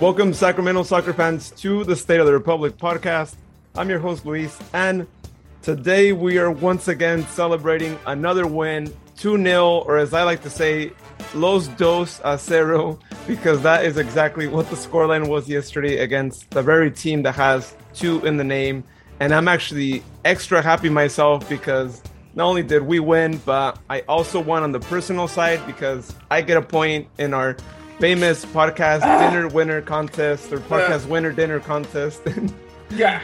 Welcome, Sacramento soccer fans, to the State of the Republic podcast. I'm your host, Luis, and today we are once again celebrating another win 2 0, or as I like to say, Los Dos a Cero, because that is exactly what the scoreline was yesterday against the very team that has two in the name. And I'm actually extra happy myself because not only did we win, but I also won on the personal side because I get a point in our famous podcast ah. dinner winner contest or podcast yeah. winner dinner contest. yeah.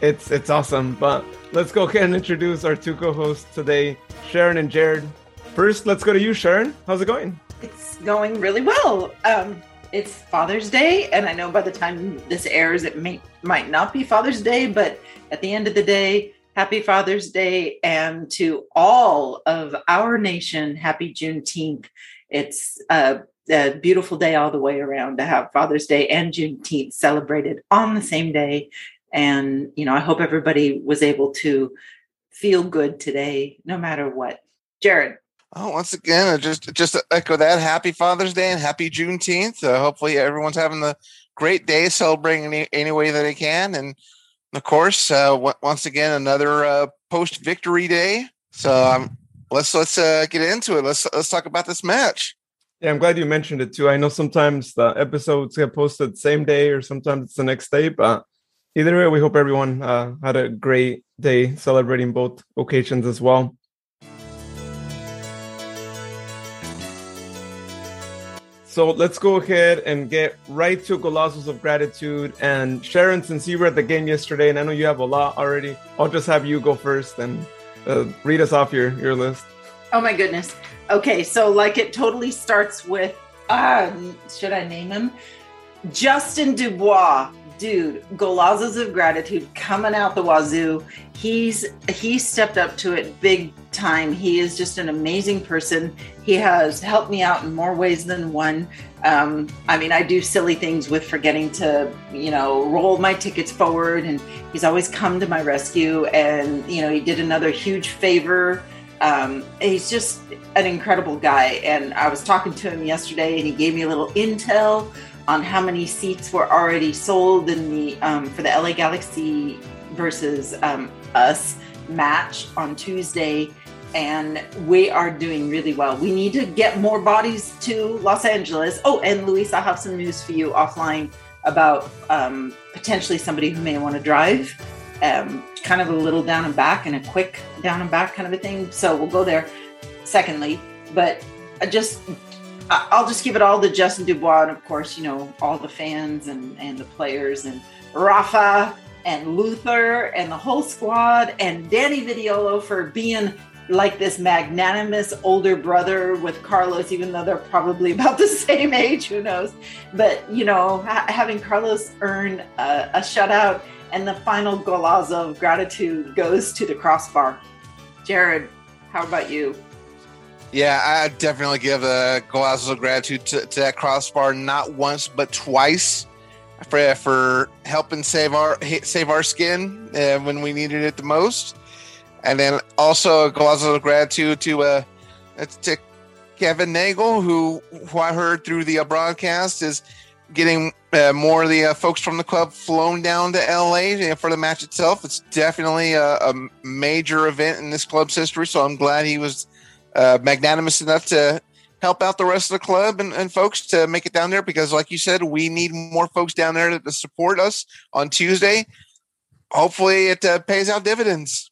It's it's awesome. But let's go ahead and introduce our two co-hosts today, Sharon and Jared. First, let's go to you, Sharon. How's it going? It's going really well. Um, it's Father's Day, and I know by the time this airs, it may might not be Father's Day, but at the end of the day, happy Father's Day, and to all of our nation, happy Juneteenth. It's uh, a beautiful day all the way around to have Father's Day and Juneteenth celebrated on the same day. And, you know, I hope everybody was able to feel good today, no matter what. Jared. Oh, once again, just just echo that. Happy Father's Day and happy Juneteenth. Uh, hopefully, everyone's having a great day, celebrating any, any way that they can. And of course, uh, w- once again, another uh, post victory day. So um, let's let's uh, get into it. Let's let's talk about this match. Yeah, I'm glad you mentioned it too. I know sometimes the episodes get posted same day or sometimes it's the next day, but either way, we hope everyone uh, had a great day celebrating both occasions as well. So let's go ahead and get right to golazos of gratitude. And Sharon, since you were at the game yesterday, and I know you have a lot already, I'll just have you go first and uh, read us off your, your list. Oh my goodness. Okay, so like it totally starts with uh should I name him? Justin Dubois. Dude, golazos of gratitude coming out the wazoo. He's he stepped up to it big time. He is just an amazing person. He has helped me out in more ways than one. Um, I mean, I do silly things with forgetting to, you know, roll my tickets forward, and he's always come to my rescue. And you know, he did another huge favor um, he's just an incredible guy. And I was talking to him yesterday, and he gave me a little intel on how many seats were already sold in the um, for the LA Galaxy versus um, us match on Tuesday. And we are doing really well. We need to get more bodies to Los Angeles. Oh, and Luis, I have some news for you offline about um, potentially somebody who may want to drive um, kind of a little down and back and a quick down and back kind of a thing. So we'll go there secondly. But I just, I'll just give it all to Justin Dubois and, of course, you know, all the fans and, and the players and Rafa and Luther and the whole squad and Danny Vitiello for being like this magnanimous older brother with Carlos, even though they're probably about the same age, who knows? But, you know, ha- having Carlos earn a, a shutout and the final golazo of gratitude goes to the crossbar. Jared, how about you? Yeah, I definitely give a golazo of gratitude to, to, that crossbar, not once but twice, for for helping save our save our skin uh, when we needed it the most, and then also a golazo of gratitude to uh to Kevin Nagle, who who I heard through the broadcast is getting uh, more of the uh, folks from the club flown down to LA for the match itself. It's definitely a, a, major event in this club's history, so I'm glad he was uh, magnanimous enough to help out the rest of the club and, and, folks to make it down there because, like you said, we need more folks down there to, to support us on Tuesday. Hopefully, it uh, pays out dividends.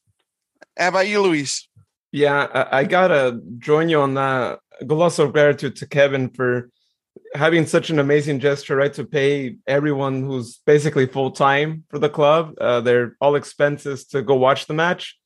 How about you, Luis? Yeah, I, I gotta join you on that. Golazo of gratitude to Kevin for having such an amazing gesture, right? To pay everyone who's basically full time for the club, uh, their all expenses to go watch the match.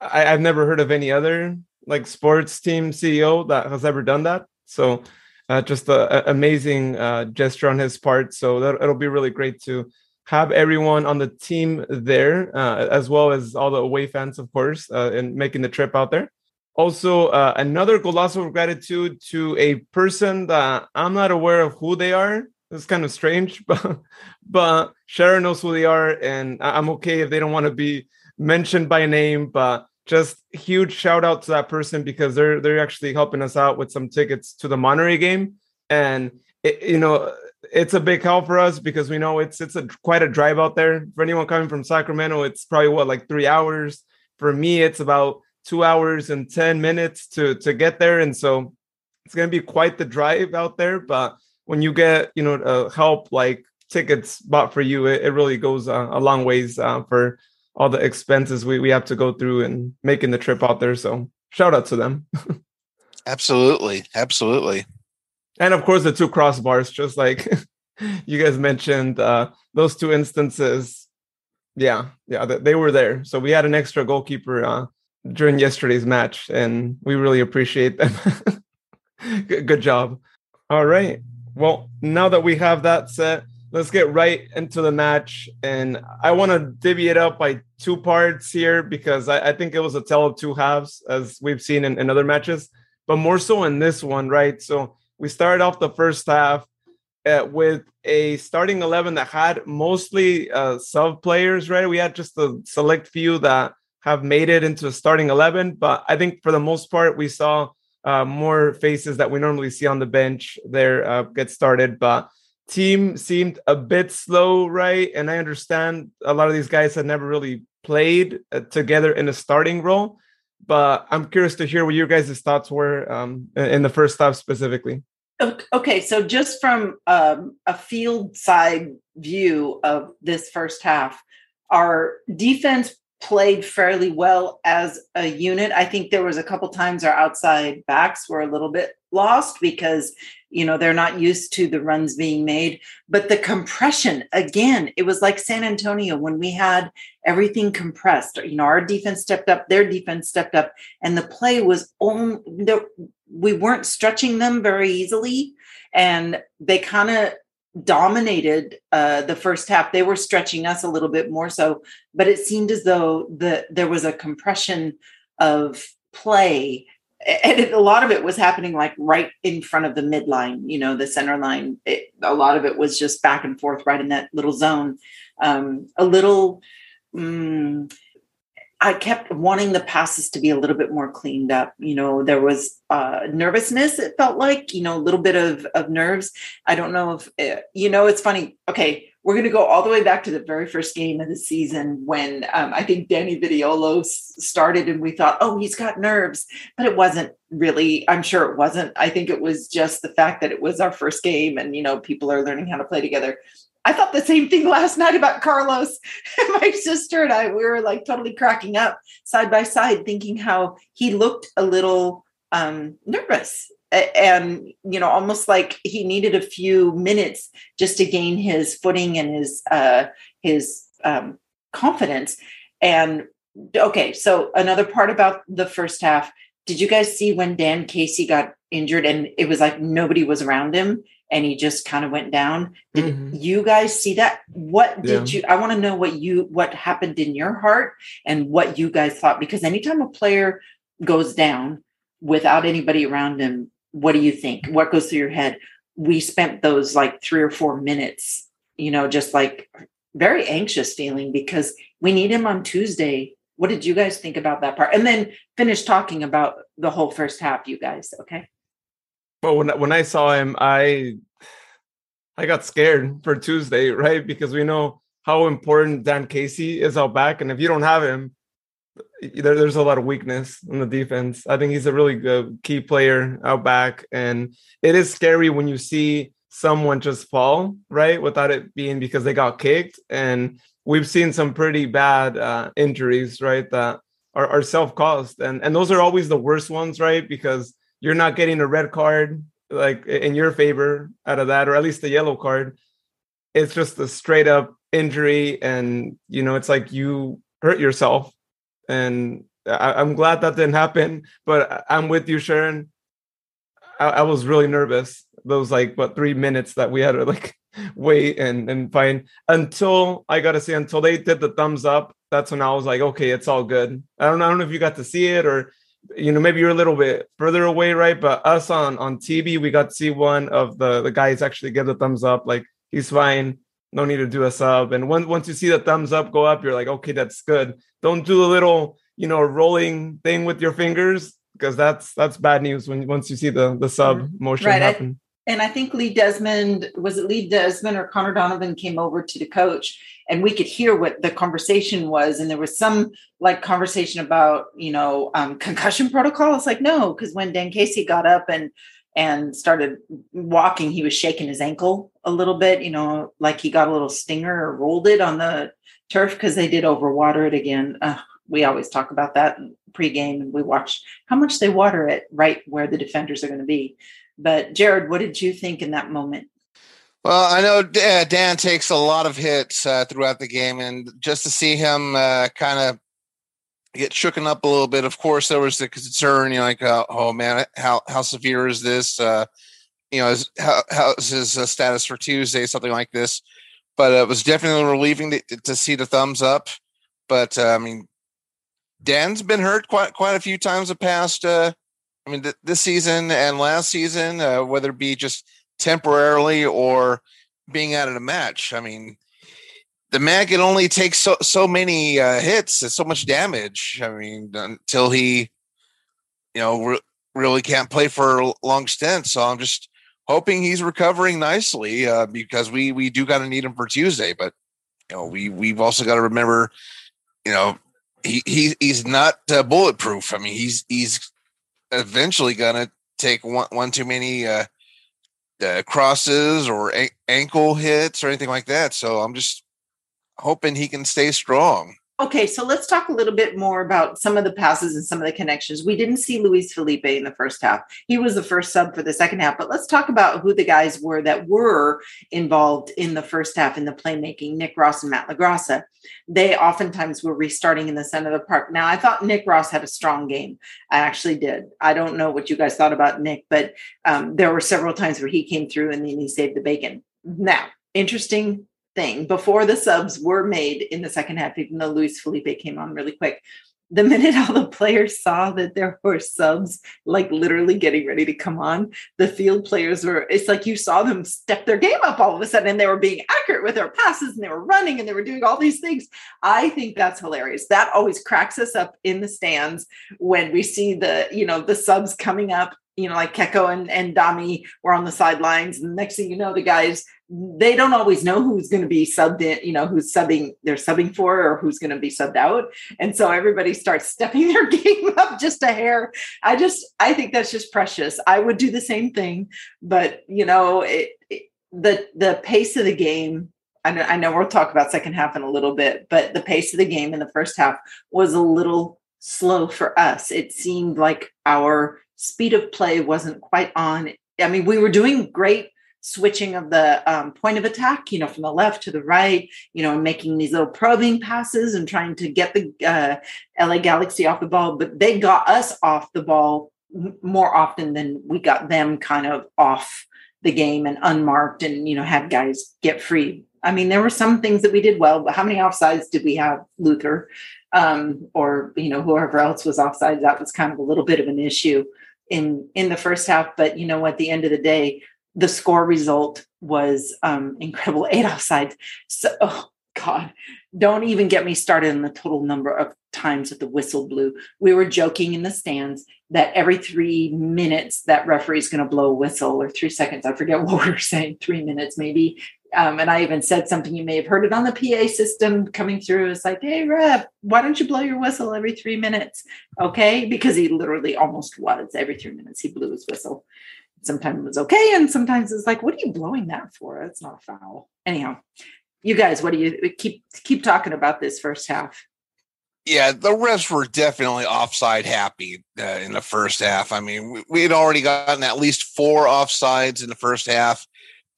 I, have never heard of any other like sports team CEO that has ever done that. So, uh, just an amazing uh, gesture on his part. So that it'll be really great to have everyone on the team there, uh, as well as all the away fans, of course, uh, and making the trip out there. Also, uh, another of gratitude to a person that I'm not aware of who they are. It's kind of strange, but but Sharon knows who they are, and I'm okay if they don't want to be mentioned by name. But just huge shout out to that person because they're they're actually helping us out with some tickets to the Monterey game, and it, you know it's a big help for us because we know it's it's a quite a drive out there for anyone coming from Sacramento. It's probably what like three hours. For me, it's about two hours and ten minutes to to get there, and so it's gonna be quite the drive out there. But when you get you know uh, help like tickets bought for you, it, it really goes uh, a long ways uh, for all the expenses we, we have to go through and making the trip out there. So shout out to them. absolutely. Absolutely. And of course the two crossbars, just like you guys mentioned, uh, those two instances. Yeah, yeah, they were there. So we had an extra goalkeeper uh, during yesterday's match, and we really appreciate them. good, job. All right. Well, now that we have that set, let's get right into the match. And I want to divvy it up by two parts here because I, I, think it was a tale of two halves, as we've seen in, in, other matches, but more so in this one, right? So we started off the first half uh, with a starting 11 that had mostly uh, sub players, right? We had just a select few that have made it into a starting 11, but I think for the most part, we saw uh, more faces that we normally see on the bench there uh, get started. But team seemed a bit slow, right? And I understand a lot of these guys had never really played uh, together in a starting role. But I'm curious to hear what your guys' thoughts were um, in the first half specifically. Okay, so just from um, a field side view of this first half, our defense played fairly well as a unit. I think there was a couple times our outside backs were a little bit lost because you know they're not used to the runs being made. But the compression again it was like san antonio when we had everything compressed. You know our defense stepped up their defense stepped up and the play was only we weren't stretching them very easily. And they kind of dominated uh, the first half they were stretching us a little bit more so but it seemed as though the there was a compression of play and a lot of it was happening like right in front of the midline, you know, the center line. It, a lot of it was just back and forth right in that little zone. Um, a little, um, I kept wanting the passes to be a little bit more cleaned up. You know, there was uh, nervousness, it felt like, you know, a little bit of, of nerves. I don't know if, uh, you know, it's funny. Okay we're going to go all the way back to the very first game of the season when um, I think Danny Vitiello started and we thought, oh, he's got nerves. But it wasn't really, I'm sure it wasn't. I think it was just the fact that it was our first game and, you know, people are learning how to play together. I thought the same thing last night about Carlos. My sister and I, we were like totally cracking up side by side, thinking how he looked a little um, nervous. And you know almost like he needed a few minutes just to gain his footing and his uh his um confidence. And okay so another part about the first half. Did you guys see when dan casey got injured and it was like nobody was around him and he just kind of went down did mm-hmm. you guys see that what did yeah. you i want to know what you what happened in your heart and what you guys thought because anytime a player goes down without anybody around him what do you think? What goes through your head? We spent those like three or four minutes, you know, just like very anxious feeling because we need him on Tuesday. What did you guys think about that part? And then finish talking about the whole first half, you guys. Okay. Well, when when I saw him, I I got scared for Tuesday, right? Because we know how important Dan Casey is out back, and if you don't have him, there, there's a lot of weakness in the defense. I think he's a really good key player out back, and it is scary when you see someone just fall right without it being because they got kicked. And we've seen some pretty bad uh, injuries, right, that are, are self-caused, and and those are always the worst ones, right, because you're not getting a red card like in your favor out of that, or at least a yellow card. It's just a straight up injury, and you know, it's like you hurt yourself and I, am glad that didn't happen. But I'm with you, Sharon. I, I, was really nervous. Those like what three minutes that we had to like wait and and find until I gotta say until they did the thumbs up. That's when I was like, okay, it's all good. I don't, I don't know if you got to see it or you know maybe you're a little bit further away, right? But us on on TV, we got to see one of the the guys actually give the thumbs up, like he's fine no need to do a sub. And once once you see the thumbs up go up, you're like, okay, that's good. Don't do a little, you know, rolling thing with your fingers because that's that's bad news when once you see the the sub mm-hmm. motion right, happen. And I think Lee Desmond was it Lee Desmond or Conor Donovan came over to the coach and we could hear what the conversation was and there was some like conversation about you know um, concussion protocol. It's like no because when dan casey got up and and started walking he was shaking his ankle a little bit you know like he got a little stinger or rolled it on the turf because they did overwater it again. Uh, we always talk about that pregame and we watch how much they water it right where the defenders are going to be but jared what did you think in that moment well, I know uh, Dan takes a lot of hits uh, throughout the game, and just to see him uh, kind of get shooken up a little bit, of course, there was the concern, you know, like, uh, oh man, how how severe is this? Uh, you know, is, how how's his uh, status for Tuesday, something like this. But it was definitely relieving to, to see the thumbs up. But I mean, Dan's been hurt quite quite a few times the past. I mean, th- this season and last season, whether it be just temporarily or being out of the match. I mean, the man can only take so so many uh, hits and so much damage. I mean, until he, you know, re- really can't play for a long stint. So I'm just hoping he's recovering nicely uh, because we we do got to need him for Tuesday. But you know, we we've also got to remember, you know, he he he's not uh, bulletproof. I mean, he's he's eventually gonna take one one too many uh, uh, crosses or a- ankle hits or anything like that. So I'm just hoping he can stay strong. Okay, so let's talk a little bit more about some of the passes and some of the connections. We didn't see Luis Felipe in the first half. He was the first sub for the second half, but let's talk about who the guys were that were involved in the first half in the playmaking Nick Ross and Matt LaGrassa. They oftentimes were restarting in the center of the park. Now, I thought Nick Ross had a strong game. I actually did. I don't know what you guys thought about Nick, but um, there were several times where he came through and then he saved the bacon. Now, interesting thing before the subs were made in the second half, even though Luis Felipe came on really quick. The minute all the players saw that there were subs, like literally getting ready to come on, the field players were, it's like you saw them step their game up all of a sudden and they were being accurate with their passes and they were running and they were doing all these things. I think that's hilarious. That always cracks us up in the stands when we see the, you know, the subs coming up you know, like Keko and, and Dami were on the sidelines. And the next thing you know, the guys, they don't always know who's going to be subbed in, you know, who's subbing, they're subbing for or who's going to be subbed out. And so everybody starts stepping their game up just a hair. I just, I think that's just precious. I would do the same thing, but you know, it, it, the, the pace of the game, I know, I know we'll talk about second half in a little bit, but the pace of the game in the first half was a little slow for us. It seemed like our speed of play wasn't quite on. I mean, we were doing great switching of the um, point of attack, you know, from the left to the right, you know, making these little probing passes and trying to get the uh, LA Galaxy off the ball. But they got us off the ball more often than we got them kind of off the game and unmarked and, you know, had guys get free. I mean, there were some things that we did well, but how many offsides did we have, Luther? Um, or, you know, whoever else was offside? That was kind of a little bit of an issue in in the first half but you know at the end of the day the score result was um incredible eight offsides. So oh god don't even get me started on the total number of times that the whistle blew. We were joking in the stands that every three minutes that referee is going to blow a whistle or three seconds i forget what we were saying three minutes maybe um, and I even said something you may have heard it on the PA system coming through. It's like, hey, rep, why don't you blow your whistle every three minutes? Okay. Because he literally almost was every three minutes, he blew his whistle. Sometimes it was okay. And sometimes it's like, what are you blowing that for? It's not a foul. Anyhow, you guys, what do you keep keep talking about this first half? Yeah, the refs were definitely offside happy uh, in the first half. I mean, we, we had already gotten at least four offsides in the first half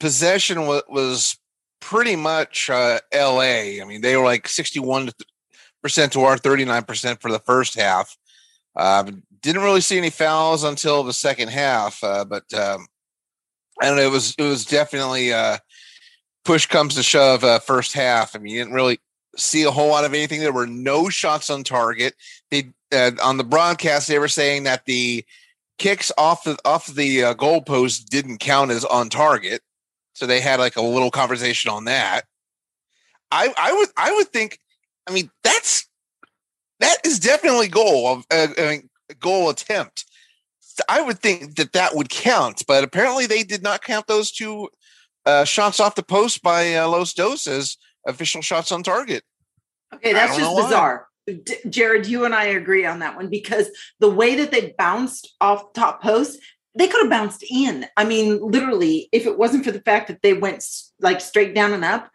possession was, was pretty much uh, LA. I mean, they were like 61 percent to our 39 percent for the first half. Uh, didn't really see any fouls until the second half, uh, but um, I don't know. It was it was definitely uh, push comes to shove uh, first half. I mean, you didn't really see a whole lot of anything. There were no shots on target. They on the broadcast they were saying that the kicks off the off the uh, goalpost didn't count as on target. So they had like a little conversation on that. I I would I would think. I mean, that's that is definitely goal of uh, I mean, goal attempt. I would think that that would count, but apparently they did not count those two uh, shots off the post by uh, Los Dos as official shots on target. Okay, that's just bizarre. D- Jared, you and I agree on that one because the way that they bounced off top post, they could have bounced in. I mean, literally, if it wasn't for the fact that they went like straight down and up,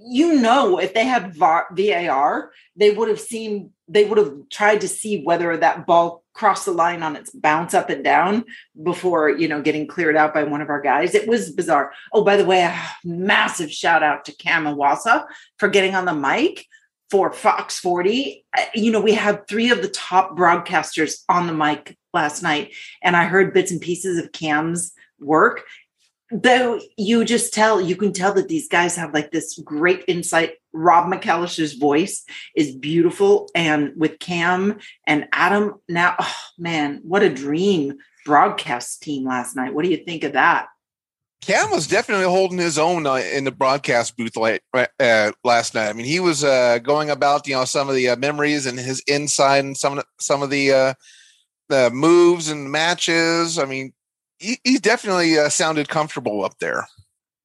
you know, if they had VAR, they would have seen, they would have tried to see whether that ball crossed the line on its bounce up and down before, you know, getting cleared out by one of our guys. It was bizarre. Oh, by the way, a massive shout out to Cam Iwasa for getting on the mic for Fox 40. Uh, you know, we had three of the top broadcasters on the mic last night, and I heard bits and pieces of Cam's work. Though you just tell you can tell that these guys have like this great insight. Rob mcallister's voice is beautiful and with cam and adam now oh man what a dream broadcast team last night. What do you think of that? Cam was definitely holding his own uh, in the broadcast booth like, uh, last night. I mean he was uh, going about you know some of the uh, memories and his insight and some some of the the moves and matches i mean he, he definitely uh, sounded comfortable up there.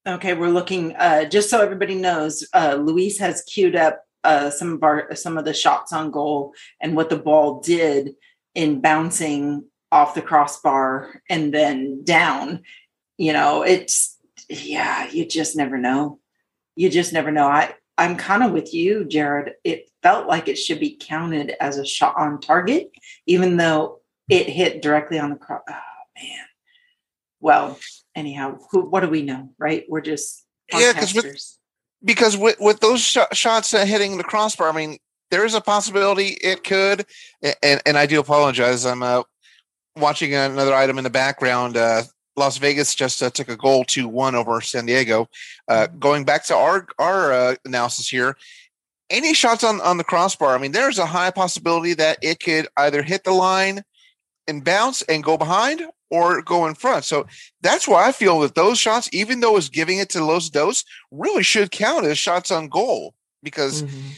Okay, we're looking. Uh, just so everybody knows, uh, Luis has queued up uh, some of our some of the shots on goal and what the ball did in bouncing off the crossbar and then down. You know, it's yeah, you just never know. You just never know. I I'm kind of with you, Jared. It felt like it should be counted as a shot on target, even though it hit directly on the cross. Oh man well, anyhow, who, what do we know, right? We're just yeah, because with, because with, with those sh- shots uh, hitting the crossbar, I mean, there is a possibility it could, and, and I do apologize. I'm uh, watching another item in the background. Uh, Las Vegas just uh, took a goal to one over San Diego. Uh, mm-hmm. going back to our our uh, analysis here, any shots on on the crossbar, I mean, there's a high possibility that it could either hit the line and bounce and go behind, or go in front. So that's why I feel that those shots, even though it's giving it to Los Dos, really should count as shots on goal. Because mm-hmm.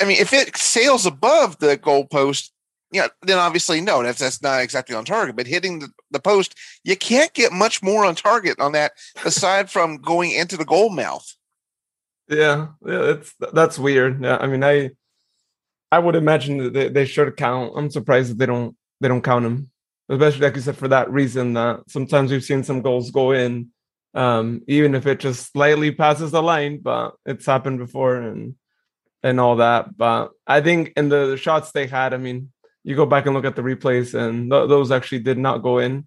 I mean, if it sails above the goal post, yeah, then obviously no, that's that's not exactly on target. But hitting the, the post, you can't get much more on target on that aside from going into the goal mouth. Yeah, yeah, that's that's weird. Yeah, I mean, I I would imagine that they, they should count. I'm surprised that they don't they don't count them especially like you said for that reason that sometimes we've seen some goals go in um, even if it just slightly passes the line but it's happened before and and all that but i think in the, shots they had i mean you go back and look at the replays and th- those actually did not go in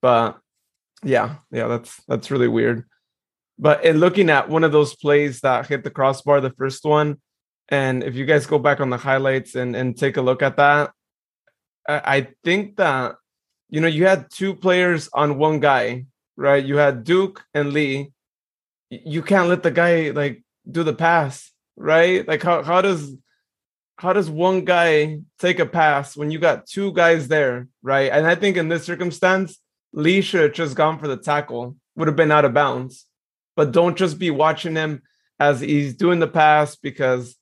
but yeah yeah that's that's really weird. But in looking at one of those plays that hit the crossbar the first one and if you guys go back on the highlights and and take a look at that I think that you know, you had two players on one guy, right? You had Duke and Lee. You can't let the guy like do the pass, right? Like how how does how does one guy take a pass when you got two guys there, right? And I think in this circumstance, Lee should have just gone for the tackle, would have been out of bounds. But don't just be watching him as he's doing the pass because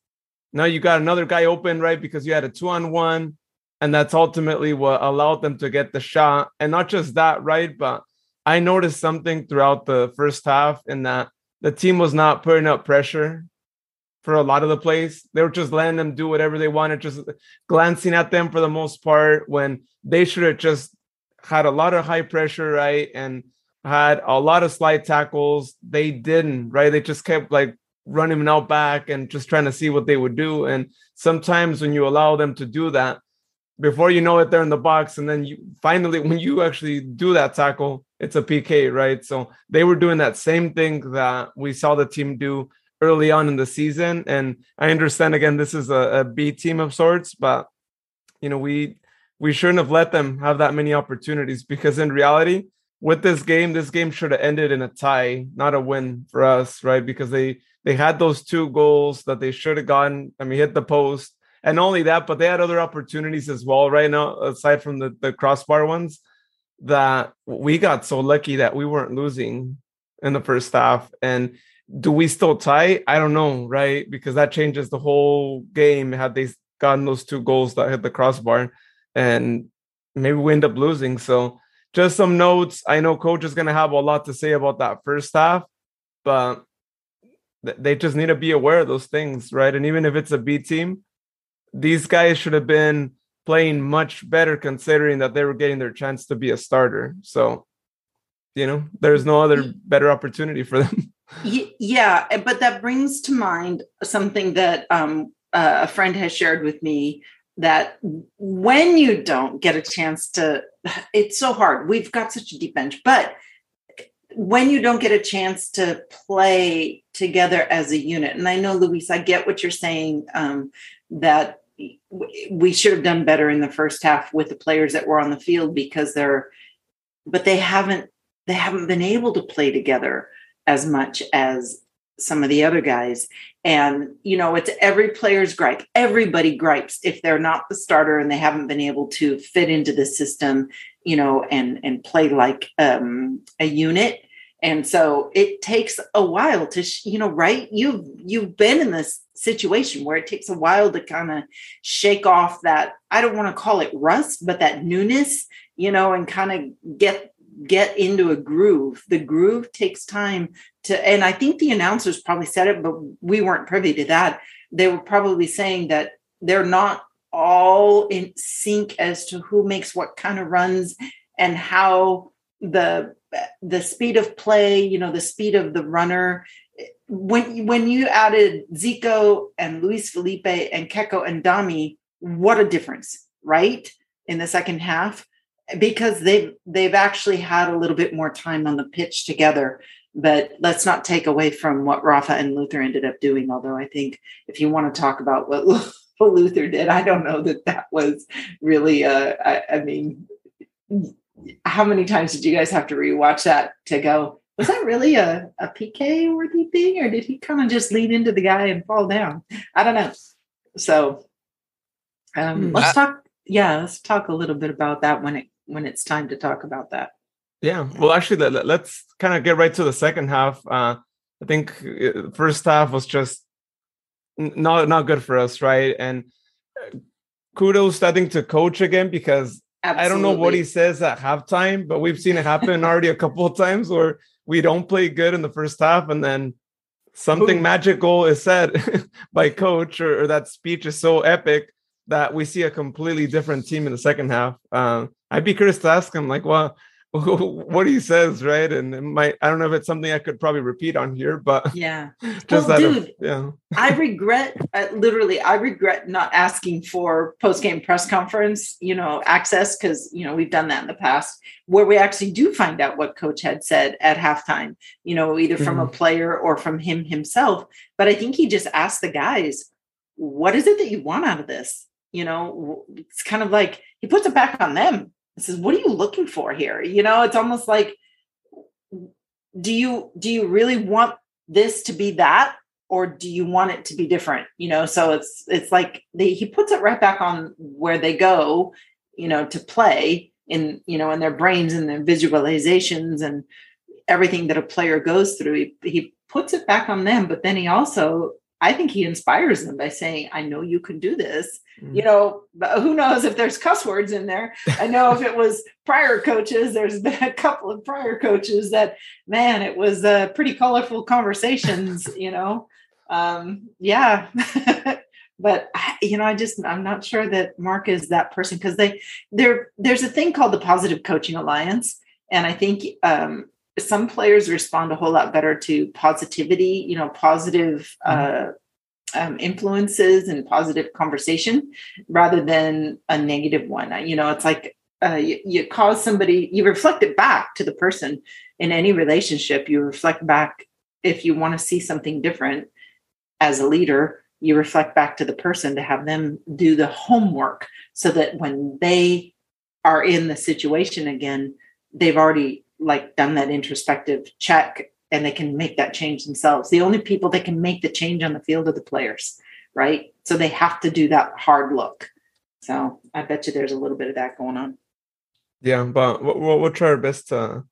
now you got another guy open, right? Because you had a two on one and that's ultimately what allowed them to get the shot. And not just that, right? But I noticed something throughout the first half in that the team was not putting up pressure for a lot of the plays. They were just letting them do whatever they wanted, just glancing at them for the most part when they should have just had a lot of high pressure, right? And had a lot of slide tackles. They didn't, right? They just kept like running out back and just trying to see what they would do. And sometimes when you allow them to do that, before you know it, they're in the box. And then you finally, when you actually do that tackle, it's a PK, right? So they were doing that same thing that we saw the team do early on in the season. And I understand again, this is a, a B team of sorts, but you know, we we shouldn't have let them have that many opportunities because in reality, with this game, this game should have ended in a tie, not a win for us, right? Because they they had those two goals that they should have gotten. I mean, hit the post and only that, but they had other opportunities as well right now, aside from the, the crossbar ones, that we got so lucky that we weren't losing in the first half. And do we still tie? I don't know, right? Because that changes the whole game had they gotten those two goals that hit the crossbar. And maybe we end up losing. So just some notes. I know coach is going to have a lot to say about that first half, but they just need to be aware of those things, right? And even if it's a B team, these guys should have been playing much better considering that they were getting their chance to be a starter. So, you know, there's no other better opportunity for them. Yeah, but that brings to mind something that um, uh, a friend has shared with me that when you don't get a chance to, it's so hard. We've got such a deep bench, but when you don't get a chance to play together as a unit, and I know, Luis, I get what you're saying um, that we should have done better in the first half with the players that were on the field because they're, but they haven't they haven't been able to play together as much as some of the other guys. And, you know, it's every player's gripe. Everybody gripes if they're not the starter and they haven't been able to fit into the system, you know, and and play like um, a unit. And so it takes a while to, you know, right? You've you've been in this situation where it takes a while to kind of shake off that. I don't want to call it rust, but that newness, you know, and kind of get get into a groove. The groove takes time to, and I think the announcers probably said it, but we weren't privy to that. They were probably saying that they're not all in sync as to who makes what kind of runs and how the the speed of play, you know, the speed of the runner. When when you added Zico and Luis Felipe and Keko and Dami, what a difference, right? In the second half because they've they've actually had a little bit more time on the pitch together but let's not take away from what Rafa and Luther ended up doing. Although I think if you want to talk about what, Luther did, I don't know that that was really. Uh, I, I, mean, how many times did you guys have to rewatch that to go? Was that really a, a PK worthy thing, or did he kind of just lean into the guy and fall down? I don't know. So um, hmm. let's talk. Yeah, let's talk a little bit about that when it when it's time to talk about that. Yeah, well, actually, let, us kind of get right to the second half. Uh, I think uh, first half was just not not good for us, right? And uh, kudos, I think, to coach again because Absolutely. I don't know what he says at halftime, but we've seen it happen already a couple of times where we don't play good in the first half, and then something Ooh. magical is said by coach, or, or, that speech is so epic that we see a completely different team in the second half. Uh, I'd be curious to ask him, like, well, what he says, right? And it might I don't know if it's something I could probably repeat on here, but yeah, just well, dude, of, yeah. I regret uh, literally, I regret not asking for post game press conference, you know, access because you know we've done that in the past where we actually do find out what coach had said at halftime, you know, either from mm-hmm. a player or from him himself. But I think he just asked the guys, "What is it that you want out of this?" You know, it's kind of like he puts it back on them says, what are you looking for here? You know, it's almost like, do you do you really want this to be that? Or do you want it to be different? You know, so it's it's like he puts it right back on where they go, you know, to play in, you know, in their brains and their visualizations and everything that a player goes through. He, he puts it back on them, but then he also I think he inspires them by saying, I know you can do this. Mm-hmm. You know, who knows if there's cuss words in there. I know if it was prior coaches, there's been a couple of prior coaches that, man, it was uh, pretty colorful conversations, you know. Um, yeah. but you know, I just I'm not sure that Mark is that person because they there there's a thing called the Positive Coaching Alliance. And I think um, some players respond a whole lot better to positivity, you know, positive mm-hmm. uh, um, influences and positive conversation rather than a negative one. You know, it's like uh, you, you, cause somebody, you reflect it back to the person in any relationship. You reflect back if you want to see something different as a leader. You reflect back to the person to have them do the homework so that when they are in the situation again, they've already like done that introspective check and they can make that change themselves. The only people that can make the change on the field are the players, right? So they have to do that hard look. So I bet you there's a little bit of that going on. Yeah, but we'll, we'll try our best to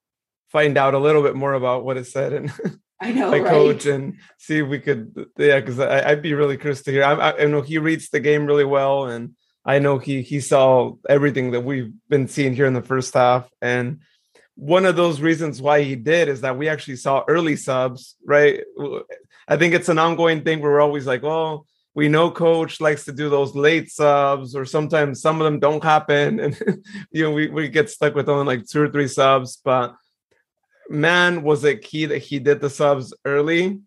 find out a little bit more about what is said and I know, my right? coach, and see if we could. Yeah, because I'd be really curious to hear. I, I, I know he reads the game really well, and I know he he saw everything that we've been seeing here in the first half, and one of those reasons why he did is that we actually saw early subs, right? I think it's an ongoing thing where we're always like, well, we know coach likes to do those late subs, or sometimes some of them don't happen, and you know we we get stuck with only like two or three subs. But man, was it key that he did the subs early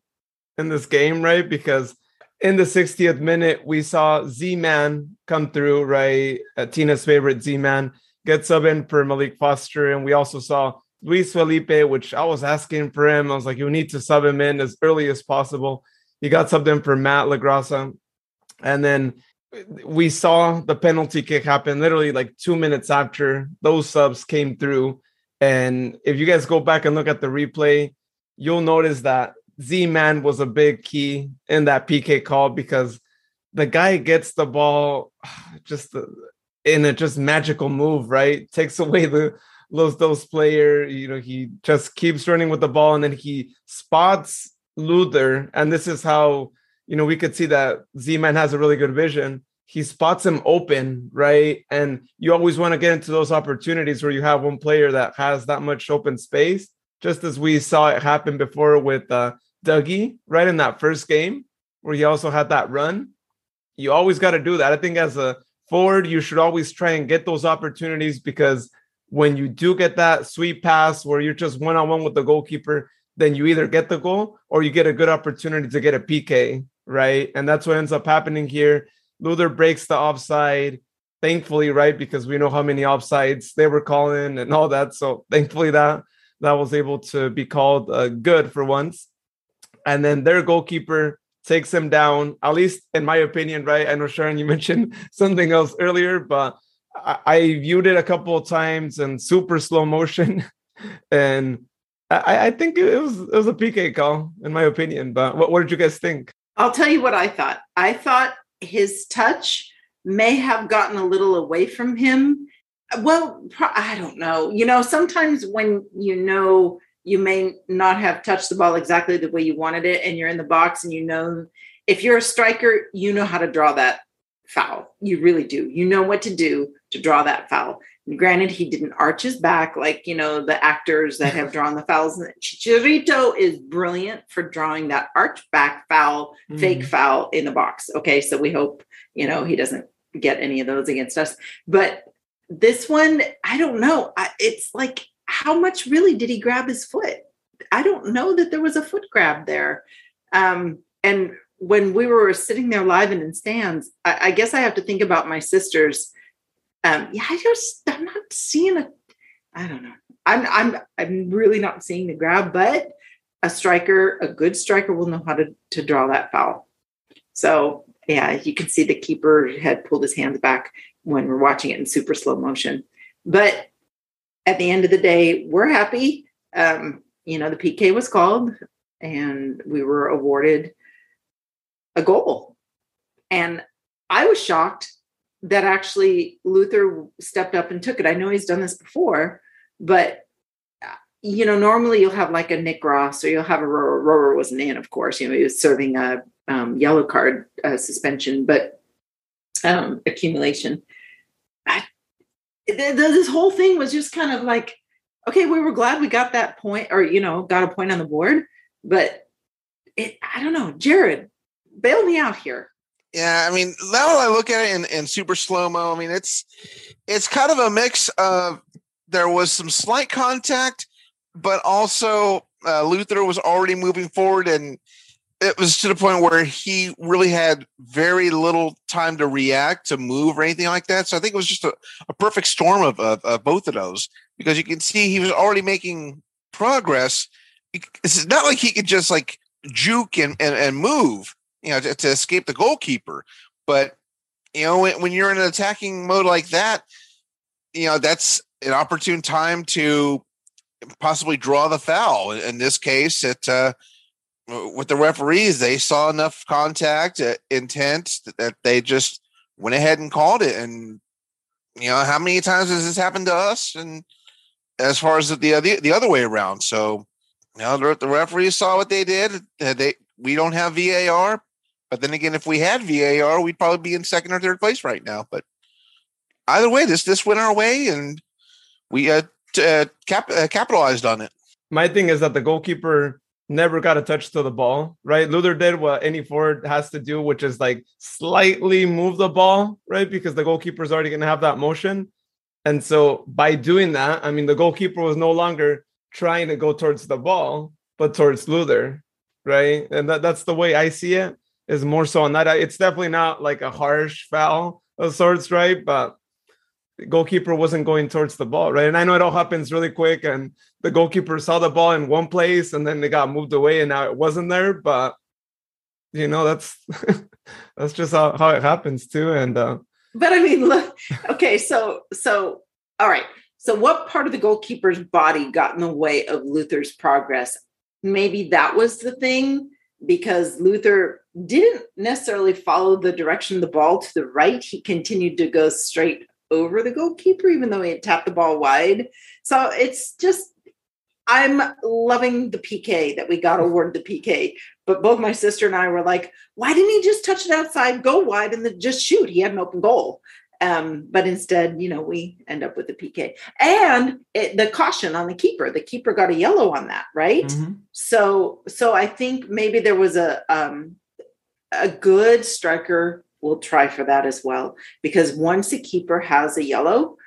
in this game, right? Because in the 60th minute, we saw Z Man come through, right? Uh, Tina's favorite Z Man get sub in for Maalique Foster. And we also saw Luis Felipe, which I was asking for him. I was like, you need to sub him in as early as possible. He got subbed in for Matt LaGrassa. And then we saw the penalty kick happen literally like two minutes after those subs came through. And if you guys go back and look at the replay, you'll notice that Z Man was a big key in that PK call because the guy gets the ball just in a just magical move, right? Takes away the Los Dos player. You know, he just keeps running with the ball and then he spots Luther. And this is how, you know, we could see that Z Man has a really good vision. He spots him open, right? And you always want to get into those opportunities where you have one player that has that much open space just as we saw it happen before with uh, Dougie, right in that first game, where he also had that run. You always got to do that. I think as a forward, you should always try and get those opportunities because when you do get that sweet pass where you're just one on one with the goalkeeper, then you either get the goal or you get a good opportunity to get a PK, right? And that's what ends up happening here. Luther breaks the offside, thankfully, right? Because we know how many offsides they were calling and all that. So thankfully that that was able to be called uh, good for once. And then their goalkeeper takes him down, at least in my opinion, right? I know Sharon, you mentioned something else earlier, but I, I viewed it a couple of times in super slow motion. and I, I, think it was it was a PK call, in my opinion. But what, what did you guys think? I'll tell you what I thought. I thought his touch may have gotten a little away from him well, I don't know. You know, sometimes when you know you may not have touched the ball exactly the way you wanted it, and you're in the box, and you know, if you're a striker, you know how to draw that foul. You really do. You know what to do to draw that foul. And granted, he didn't arch his back like you know the actors that have drawn the fouls. Chicharito is brilliant for drawing that arch back foul, mm. fake foul in the box. Okay, so we hope you know he doesn't get any of those against us. But this one, I don't know. I, it's like, how much really did he grab his foot? I don't know that there was a foot grab there. Um, and when we were sitting there live and in stands, I, I guess I have to think about my sisters. Um, yeah, I just I'm not seeing a. I don't know. I'm I'm I'm really not seeing the grab, but a striker, a good striker, will know how to to draw that foul. So yeah, you can see the keeper had pulled his hands back when we're watching it in super slow motion. But at the end of the day, we're happy. Um, you know, the PK was called and we were awarded a goal. And I was shocked that actually Luther stepped up and took it. I know he's done this before, but you know, normally you'll have like a Nick Ross or you'll have a Rower. Rower wasn't in, of course. You know, he was serving a um, yellow card uh, suspension, but um, accumulation. I, this whole thing was just kind of like, okay, we were glad we got that point, or you know, got a point on the board, but it, I don't know, Jared, bail me out here. Yeah, I mean, now I look at it in, in super slow mo, I mean, it's it's kind of a mix of there was some slight contact, but also uh, Luther was already moving forward and it was to the point where he really had very little time to react, to move, or anything like that. So I think it was just a, a perfect storm of, of, of, both of those because you can see he was already making progress. It's not like he could just like juke and, and, and move, you know, to, to escape the goalkeeper. But, you know, when, when you're in an attacking mode like that, you know, that's an opportune time to possibly draw the foul. In this case, it, uh, with the referees, they saw enough contact uh, intent that they just went ahead and called it. And you know, how many times has this happened to us? And as far as the the, the other way around, so you know, the, the referees saw what they did. They we don't have VAR, but then again, if we had VAR, we'd probably be in second or third place right now. But either way, this this went our way, and we uh, t- uh, cap- uh, capitalized on it. My thing is that the goalkeeper never got a touch to the ball, right? Luther did what any forward has to do, which is like slightly move the ball, right? Because the goalkeeper is already going to have that motion. And so by doing that, I mean, the goalkeeper was no longer trying to go towards the ball, but towards Luther, right? And that, that's the way I see it is more so on that. It's definitely not like a harsh foul of sorts, right? But goalkeeper wasn't going towards the ball, right? And I know it all happens really quick, and the goalkeeper saw the ball in one place, and then they got moved away, and now it wasn't there. But you know, that's that's just how, how it happens too. And uh, but I mean, look, okay, so so all right. So what part of the goalkeeper's body got in the way of Luther's progress? Maybe that was the thing because Luther didn't necessarily follow the direction of the ball to the right. He continued to go straight over the goalkeeper, even though he had tapped the ball wide. So it's just, I'm loving the PK that we got awarded the PK. But both my sister and I were like, why didn't he just touch it outside, go wide, and then just shoot? He had an open goal. Um, but instead, you know, we end up with the PK and it, the caution on the keeper. The keeper got a yellow on that, right? Mm-hmm. So, so I think maybe there was a um, a good striker will try for that as well because once a keeper has a yellow,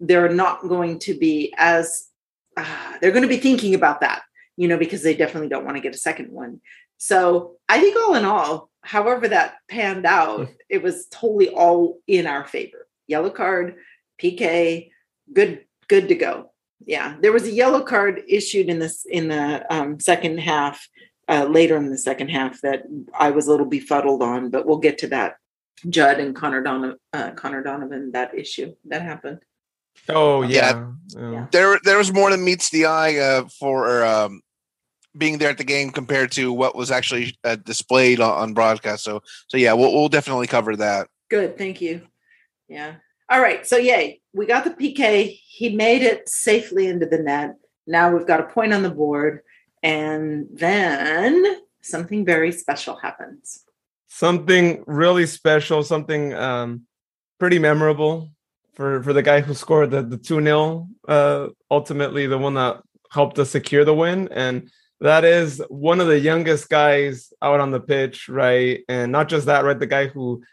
they're not going to be as uh, they're going to be thinking about that, you know, because they definitely don't want to get a second one. So I think all in all, however that panned out, it was totally all in our favor. Yellow card, PK, good, good to go. Yeah, there was a yellow card issued in this in the um, second half, uh, later in the second half that I was a little befuddled on, but we'll get to that. Judd and Conor Donovan, uh, Conor Donovan, that issue that happened. Oh yeah. yeah. yeah. There, there was more than meets the eye uh, for um, being there at the game compared to what was actually uh, displayed on, on, broadcast. So, so yeah, we'll, we'll definitely cover that. Good, thank you. Yeah. All right. So, yay, we got the PK. He made it safely into the net. Now we've got a point on the board, and then something very special happens. Something really special. Something um, pretty memorable for for the guy who scored the two 0 uh, ultimately the one that helped us secure the win and that is one of the youngest guys out on the pitch, right? And not just that, right? The guy who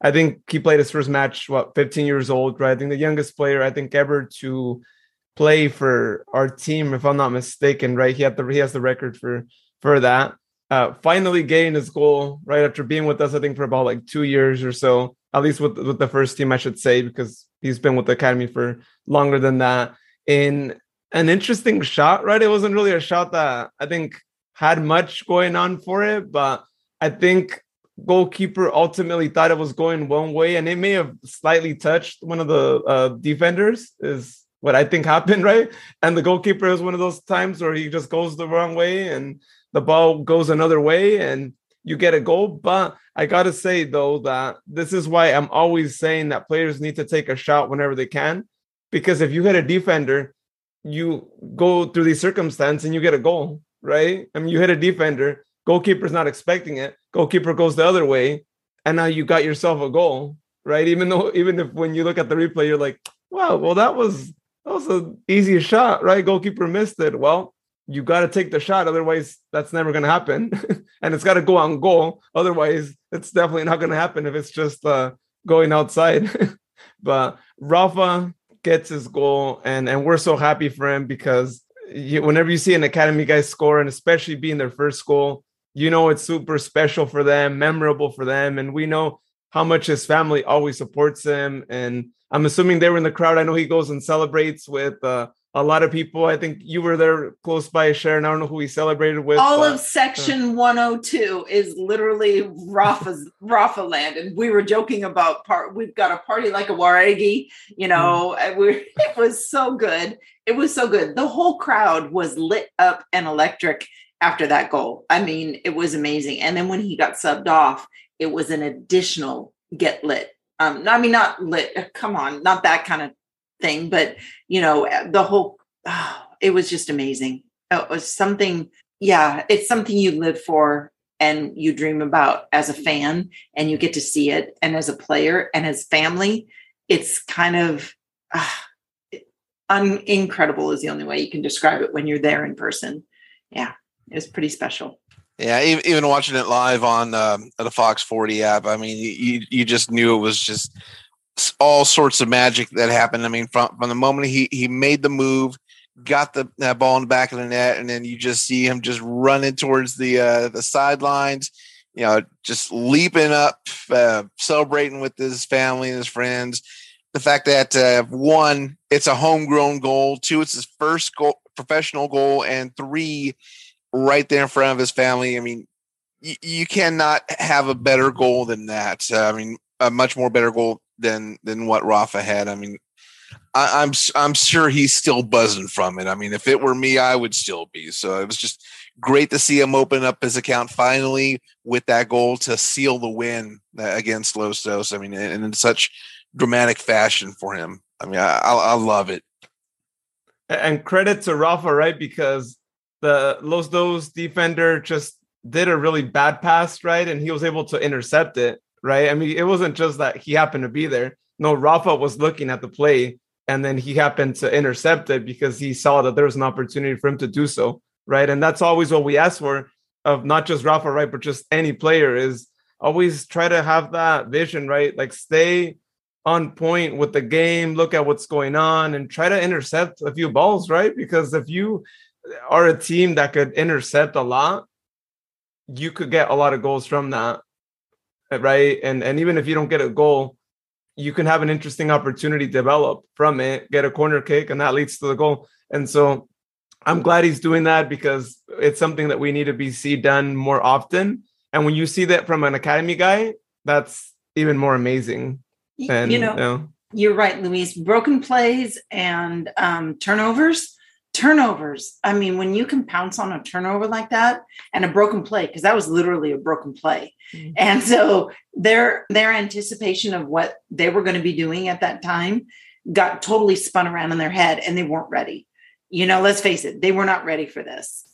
I think he played his first match, what, 15 years old, right? I think the youngest player I think ever to play for our team, if I'm not mistaken, right? He had the he has the record for for that. Uh, finally getting his goal right after being with us, I think for about like two years or so, at least with with the first team, I should say, because he's been with the academy for longer than that. In an interesting shot, right? It wasn't really a shot that I think had much going on for it, but I think goalkeeper ultimately thought it was going one way and it may have slightly touched one of the uh, defenders is what I think happened, right? And the goalkeeper is one of those times where he just goes the wrong way and the ball goes another way and you get a goal. But I got to say, though, that this is why I'm always saying that players need to take a shot whenever they can. Because if you hit a defender, you go through these circumstances and you get a goal, right? I mean, you hit a defender, goalkeeper's not expecting it, goalkeeper goes the other way, and now you got yourself a goal, right? Even though, even if when you look at the replay, you're like, wow, well, that was that was an easy shot, right? Goalkeeper missed it. Well, you got to take the shot, otherwise that's never going to happen, and it's got to go on goal. Otherwise, it's definitely not going to happen if it's just uh, going outside. but Rafa gets his goal, and and we're so happy for him because you, whenever you see an academy guy score, and especially being their first goal, you know it's super special for them, memorable for them, and we know how much his family always supports him. And I'm assuming they were in the crowd. I know he goes and celebrates with uh, a lot of people. I think you were there close by, Sharon. I don't know who we celebrated with. All of section uh, 102 is literally Rafa's Rafa land. And we were joking about part we've got a party like a Jauregui, you know, mm. we it was so good. It was so good. The whole crowd was lit up and electric after that goal. I mean, it was amazing. And then when he got subbed off, it was an additional get lit. Um, I mean, not lit. Come on, not that kind of thing, but you know, the whole oh, it was just amazing. It was something, yeah, it's something you live for and you dream about as a fan and you get to see it and as a player and as family it's kind of uh, un- incredible is the only way you can describe it when you're there in person. Yeah, it was pretty special. Yeah, even watching it live on um, the Fox 40 app, I mean, you you just knew it was just all sorts of magic that happened. I mean, from from the moment he he made the move, got the that ball in the back of the net, and then you just see him just running towards the uh, the sidelines, you know, just leaping up, uh, celebrating with his family and his friends. The fact that uh, one, it's a homegrown goal. Two, it's his first goal, professional goal, and three, right there in front of his family. I mean, y- you cannot have a better goal than that. Uh, I mean, a much more better goal than than what Rafa had. I mean, I, am I'm, I'm sure he's still buzzing from it. I mean, if it were me, I would still be. So it was just great to see him open up his account finally with that goal to seal the win uh, against Los Dos. I mean, and in such dramatic fashion for him. I mean, I, I, I love it. And credit to Rafa, right? Because the Los Dos defender just did a really bad pass, right? And he was able to intercept it, right? I mean, it wasn't just that he happened to be there. No, Rafa was looking at the play and then he happened to intercept it because he saw that there was an opportunity for him to do so, right? And that's always what we ask for of not just Rafa, right, but just any player is always try to have that vision, right? Like stay on point with the game, look at what's going on, and try to intercept a few balls, right? Because if you are a team that could intercept a lot, you could get a lot of goals from that, right? And and even if you don't get a goal, you can have an interesting opportunity develop from it, get a corner kick, and that leads to the goal. And so I'm glad he's doing that because it's something that we need to be see done more often. And when you see that from an academy guy, that's even more amazing. And, you know, you know, you're right, Luis. Broken plays and um, turnovers turnovers. I mean, when you can pounce on a turnover like that and a broken play, because that was literally a broken play. Mm-hmm. And so their their anticipation of what they were going to be doing at that time got totally spun around in their head and they weren't ready. You know, let's face it, they were not ready for this.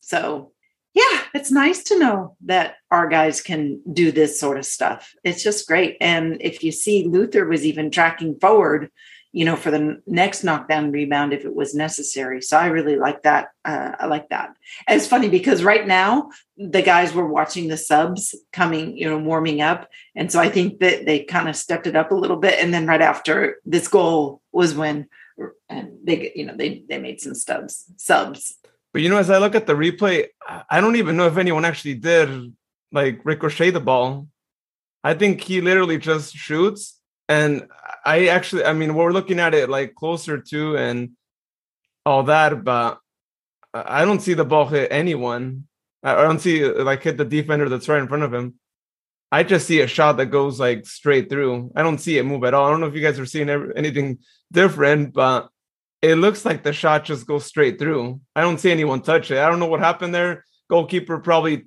So yeah, it's nice to know that our guys can do this sort of stuff. It's just great. And if you see Luther was even tracking forward you know, for the next knockdown rebound if it was necessary. So I really like that. Uh, I like that. And it's funny because right now the guys were watching the subs coming, you know, warming up, and so I think that they kind of stepped it up a little bit. And then right after this goal was when, and they, you know, they they made some stubs subs. But you know, as I look at the replay, I don't even know if anyone actually did like ricochet the ball. I think he literally just shoots and I actually, I mean, we're looking at it like closer to and all that, but I don't see the ball hit anyone. I don't see like hit the defender that's right in front of him. I just see a shot that goes like straight through. I don't see it move at all. I don't know if you guys are seeing anything different, but it looks like the shot just goes straight through. I don't see anyone touch it. I don't know what happened there. Goalkeeper probably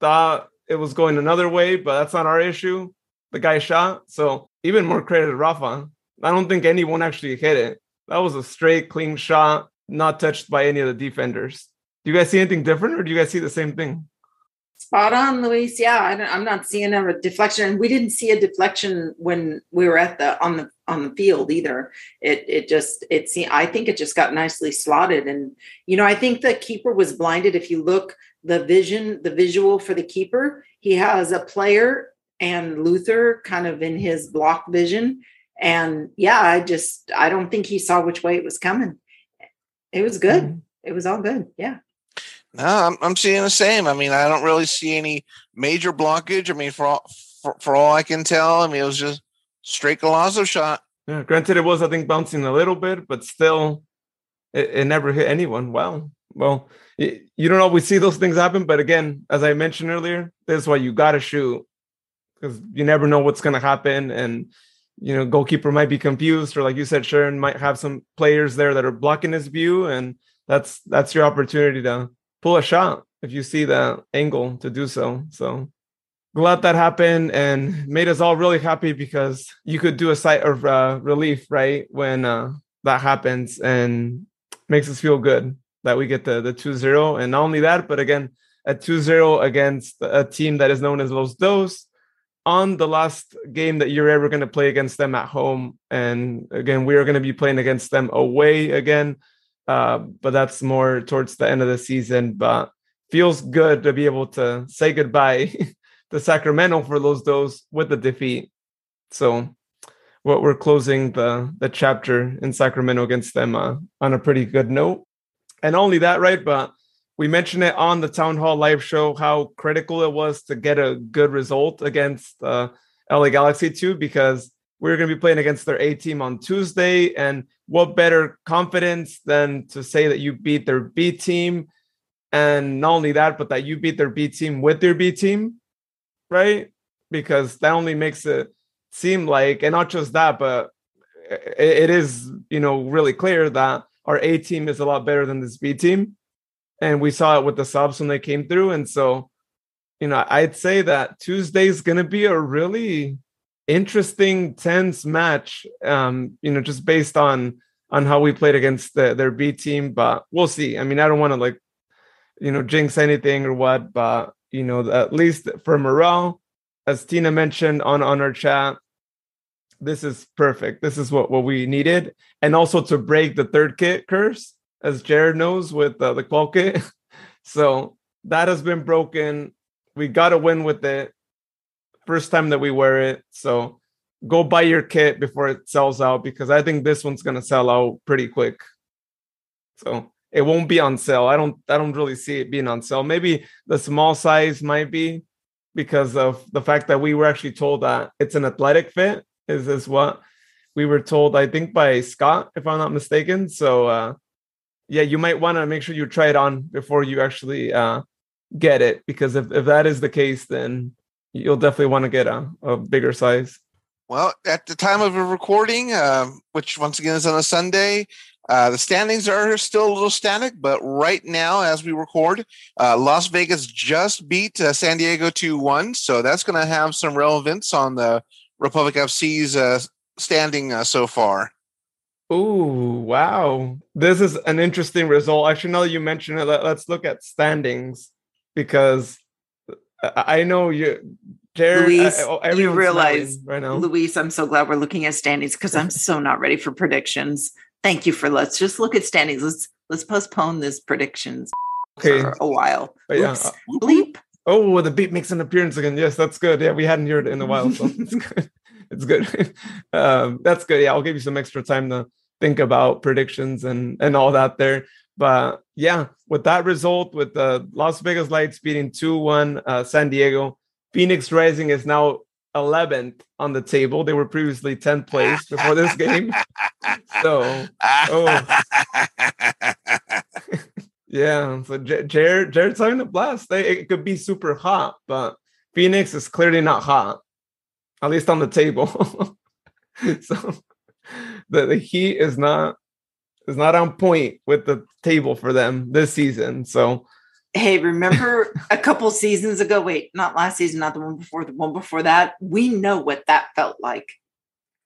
thought it was going another way, but that's not our issue. The guy shot. So even more credit to Rafa. I don't think anyone actually hit it. That was a straight, clean shot, not touched by any of the defenders. Do you guys see anything different, or do you guys see the same thing? Spot on, Luis. Yeah, I am not seeing a deflection. And we didn't see a deflection when we were at the on the on the field either. It it just it see. I think it just got nicely slotted, and you know I think the keeper was blinded. If you look the vision, the visual for the keeper, he has a player and Luther kind of in his block vision. And yeah, I just I don't think he saw which way it was coming. It was good. Mm-hmm. It was all good. Yeah. No, I'm, I'm seeing the same. I mean, I don't really see any major blockage. I mean, for all for, for all I can tell, I mean, it was just straight Golazo shot. Yeah, granted, it was I think bouncing a little bit, but still, it, it never hit anyone. Wow. Well, you don't always see those things happen, but again, as I mentioned earlier, this is why you got to shoot because you never know what's going to happen and you know goalkeeper might be confused or like you said sharon might have some players there that are blocking his view and that's that's your opportunity to pull a shot if you see the angle to do so. So glad that happened and made us all really happy because you could do a sight of uh, relief right when uh, that happens and makes us feel good that we get the the 2-0 and not only that but again a 2-0 against a team that is known as Los Dos on the last game that you're ever going to play against them at home. And again, we are going to be playing against them away again. Uh, but that's more towards the end of the season. But feels good to be able to say goodbye to Sacramento for those those with the defeat. So what we're closing the the chapter in Sacramento against them uh, on a pretty good note. And only that, right? But we mentioned it on the town hall live show how critical it was to get a good result against uh, LA Galaxy too, because we're going to be playing against their A team on Tuesday. And what better confidence than to say that you beat their B team? And not only that, but that you beat their B team with their B team, right? Because that only makes it seem like, and not just that, but it is, you know, really clear that our A team is a lot better than this B team and we saw it with the subs when they came through. And so, you know, I'd say that Tuesday's going to be a really interesting, tense match. Um, you know, just based on on how we played against the, their B team, but we'll see. I mean, I don't want to like, you know, jinx anything or what, but you know, at least for morale, as Tina mentioned on on our chat, this is perfect. This is what what we needed, and also to break the third kit curse as Jared knows, with uh, the Qualkit. so that has been broken. We got to win with it. First time that we wear it. So go buy your kit before it sells out because I think this one's going to sell out pretty quick. So it won't be on sale. I don't I don't really see it being on sale. Maybe the small size might be because of the fact that we were actually told that it's an athletic fit is is what we were told I think by Scott if I'm not mistaken. So uh yeah, you might want to make sure you try it on before you actually uh, get it, because if, if that is the case, then you'll definitely want to get a, a bigger size. Well, at the time of a recording, uh, which once again is on a Sunday, uh, the standings are still a little static, but right now, as we record, uh, Las Vegas just beat uh, San Diego 2 1. So that's going to have some relevance on the Republic FC's uh, standing uh, so far. Oh, wow. This is an interesting result. Actually, now that you mentioned it, let, us look at standings because I know you, Jared, Luis, uh, you realize right now. Luis, I'm so glad we're looking at standings because I'm so not ready for predictions. Thank you for let's just look at standings. Let's let's postpone this predictions okay. for a while. But yeah. Uh, bleep. Oh, the beat makes an appearance again. Yes, that's good. Yeah, we hadn't heard it in a while, so it's good. It's good. um, that's good. Yeah, I'll give you some extra time to think about predictions and and all that there. But yeah, with that result, with the Las Vegas Lights beating 2-1 uh, San Diego, Phoenix Rising is now 11th on the table. They were previously 10th place before this game. so, oh. yeah. So J- Jared, Jared's having a blast. They, it could be super hot, but Phoenix is clearly not hot, at least on the table. so the, the heat is not is not on point with the table for them this season. So hey, remember a couple seasons ago? Wait, not last season, not the one before, the one before that. We know what that felt like.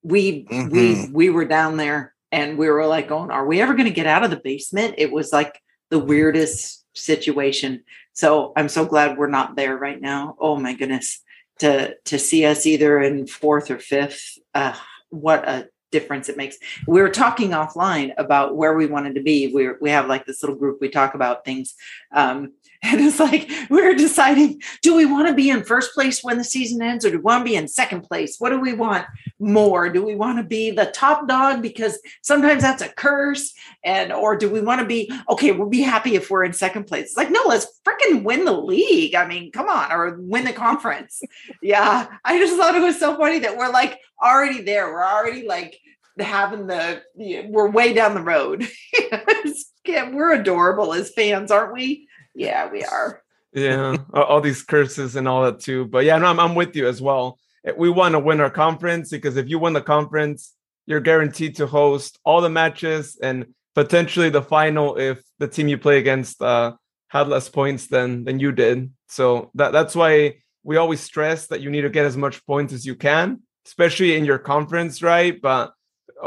We mm-hmm. we we were down there and we were like going, are we ever going to get out of the basement? It was like the weirdest situation. So I'm so glad we're not there right now. Oh my goodness. To to see us either in fourth or fifth, uh, what a difference it makes. We were talking offline about where we wanted to be. We we have like this little group we talk about things, um, and it's like we are deciding: do we want to be in first place when the season ends, or do we want to be in second place? What do we want more? Do we want to be the top dog because sometimes that's a curse, and or do we want to be okay? We'll be happy if we're in second place. It's like no, let's freaking win the league. I mean, come on, or win the conference. yeah, I just thought it was so funny that we're like already there. We're already like having the we're way down the road. we're adorable as fans, aren't we? Yeah, we are. Yeah, all these curses and all that too. But yeah, no, I'm, I'm with you as well. We want to win our conference because if you win the conference, you're guaranteed to host all the matches and potentially the final if the team you play against uh, had less points than than you did. So that that's why we always stress that you need to get as much points as you can, especially in your conference, right? But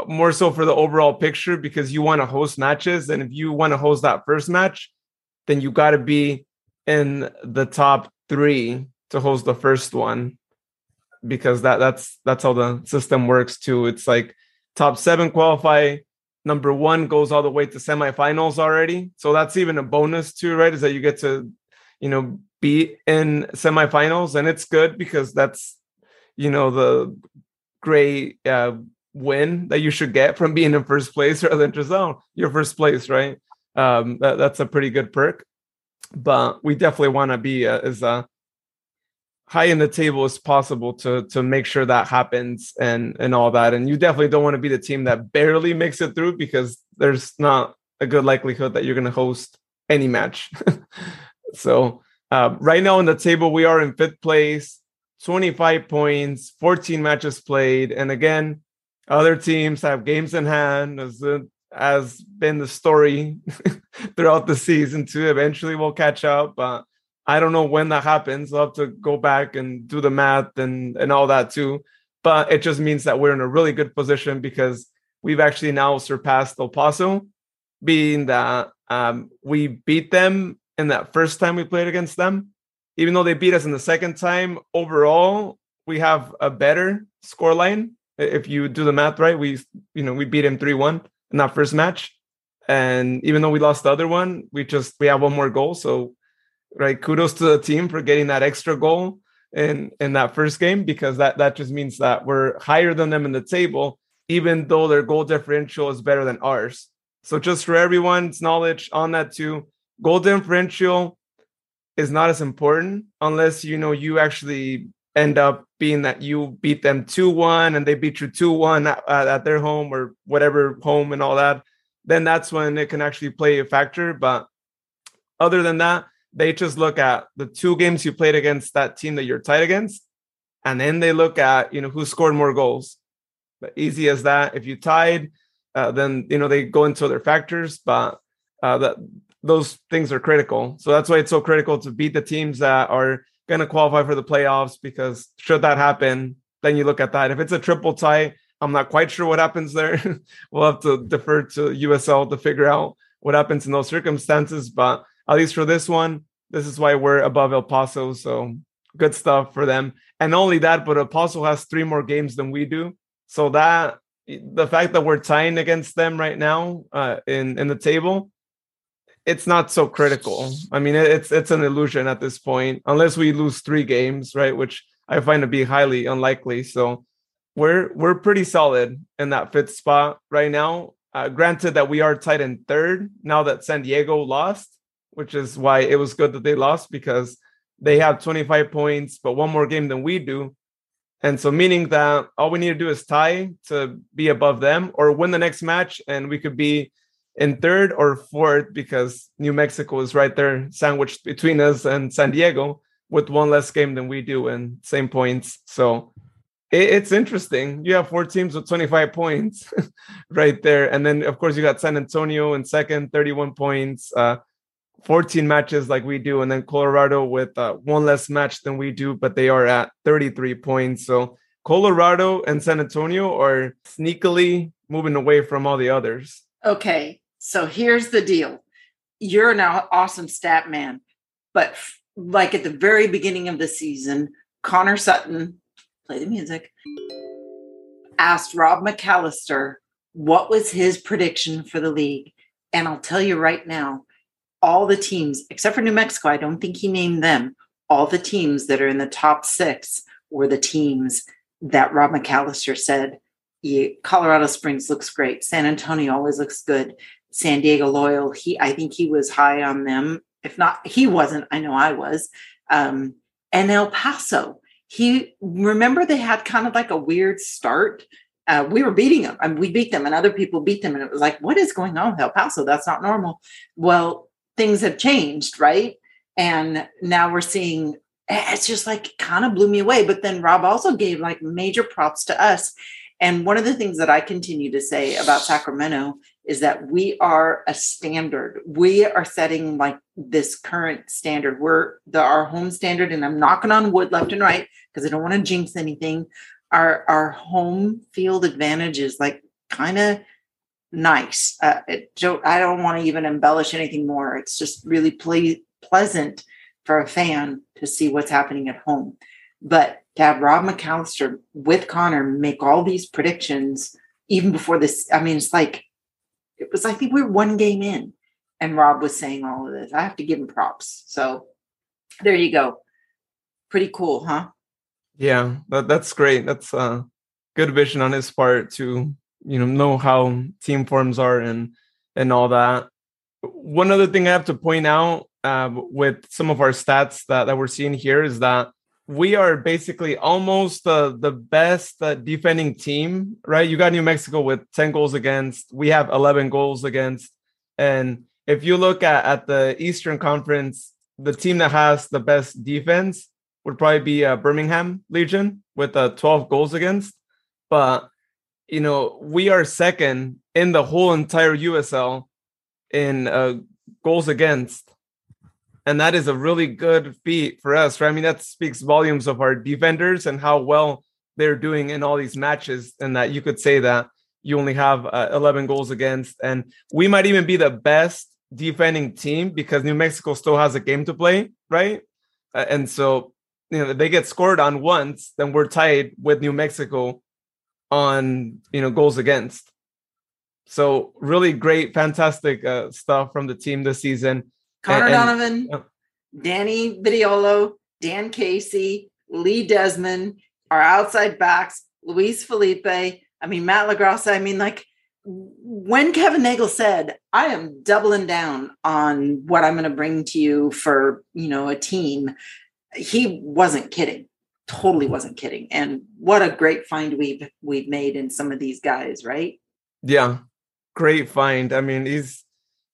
more so for the overall picture because you want to host matches. And if you want to host that first match, then you got to be in the top three to host the first one. because that that's that's how the system works too. It's like top seven qualify, number one goes all the way to semifinals already. So that's even a bonus too, right? Is that you get to, you know, be in semifinals, and it's good because that's, you know, the great uh, win that you should get from being in first place rather than just oh, your first place, right? Um, that, that's a pretty good perk. But we definitely want to be uh, as uh, high in the table as possible to to make sure that happens and and all that. And you definitely don't want to be the team that barely makes it through because there's not a good likelihood that you're going to host any match. so uh, right now in the table, we are in fifth place, 25 points, 14 matches played, and again, other teams have games in hand, has been the story throughout the season too. Eventually, we'll catch up, but I don't know when that happens. I'll have to go back and do the math and and all that too. But it just means that we're in a really good position because we've actually now surpassed El Paso, being that um, we beat them in that first time we played against them. Even though they beat us in the second time, overall we have a better score line. If you do the math right, we you know we beat him three one in that first match, and even though we lost the other one, we just we have one more goal, so right? Kudos to the team for getting that extra goal in in that first game because that that just means that we're higher than them in the table, even though their goal differential is better than ours. So just for everyone's knowledge on that too, goal differential is not as important unless you know you actually end up being that you beat them 2-1 and they beat you 2-1 at, at their home or whatever home and all that then that's when it can actually play a factor but other than that they just look at the two games you played against that team that you're tied against, and then they look at you know who scored more goals. But easy as that. If you tied, uh, then you know they go into other factors, but uh, that those things are critical. So that's why it's so critical to beat the teams that are going to qualify for the playoffs. Because should that happen, then you look at that. If it's a triple tie, I'm not quite sure what happens there. we'll have to defer to USL to figure out what happens in those circumstances. But at least for this one, this is why we're above El Paso. So good stuff for them. And only that, but El Paso has three more games than we do. So that the fact that we're tying against them right now uh, in in the table, it's not so critical. I mean, it's it's an illusion at this point, unless we lose three games, right? Which I find to be highly unlikely. So we're we're pretty solid in that fifth spot right now. Uh, granted that we are tied in third now that San Diego lost, which is why it was good that they lost because they have 25 points, but one more game than we do. And so, meaning that all we need to do is tie to be above them or win the next match, and we could be in third or fourth because New Mexico is right there, sandwiched between us and San Diego with one less game than we do and same points. So, it's interesting. You have four teams with 25 points right there. And then, of course, you got San Antonio in second, 31 points. Uh, 14 matches like we do, and then Colorado with uh, one less match than we do, but they are at 33 points. So Colorado and San Antonio are sneakily moving away from all the others. Okay, so here's the deal: you're an awesome stat man, but like at the very beginning of the season, Connor Sutton, play the music, asked Rob McAllister what was his prediction for the league, and I'll tell you right now all the teams, except for New Mexico, I don't think he named them, all the teams that are in the top six were the teams that Rob McAllister said, Colorado Springs looks great. San Antonio always looks good. San Diego Loyal, he I think he was high on them. If not, he wasn't. I know I was. Um, and El Paso, he remember they had kind of like a weird start. Uh, we were beating them. I mean, we beat them, and other people beat them, and it was like, what is going on with El Paso? That's not normal. Well, things have changed, right? And now we're seeing it's just like kind of blew me away. But then Rob also gave like major props to us. And one of the things that I continue to say about Sacramento is that we are a standard. We are setting like this current standard. We're the our home standard, and I'm knocking on wood left and right because I don't want to jinx anything. Our our home field advantage is like kind of nice. Uh, don't, I don't want to even embellish anything more. It's just really ple- pleasant for a fan to see what's happening at home. But to have Rob McAllister with Connor make all these predictions even before this, I mean, it's like it was. I think we we're one game in, and Rob was saying all of this. I have to give him props. So there you go. Pretty cool, huh? Yeah, that, that's great. That's a good vision on his part to you know know how team forms are and and all that. One other thing I have to point out uh, with some of our stats that, that we're seeing here is that we are basically almost the the best uh, defending team, right? You got New Mexico with 10 goals against. We have 11 goals against. And if you look at, at the Eastern Conference, the team that has the best defense would probably be uh, Birmingham Legion with uh, 12 goals against. But, you know, we are second in the whole entire USL in uh, goals against and that is a really good feat for us right? I mean that speaks volumes of our defenders and how well they're doing in all these matches and that you could say that you only have uh, 11 goals against. And we might even be the best defending team because new mexico still has a game to play right? Uh, and so you know they get scored on once then we're tied with new mexico on you know goals against. So really great fantastic uh, stuff from the team this season Conor and, Donovan, and, Danny Vitiello, Dan Casey, Lee Desmond, our outside backs, Luis Felipe. I mean, Matt LaGrassa. I mean, like when Kevin Nagle said, I am doubling down on what I'm going to bring to you for, you know, a team, he wasn't kidding. Totally wasn't kidding. And what a great find we've we've made in some of these guys, right? Yeah. Great find. I mean, he's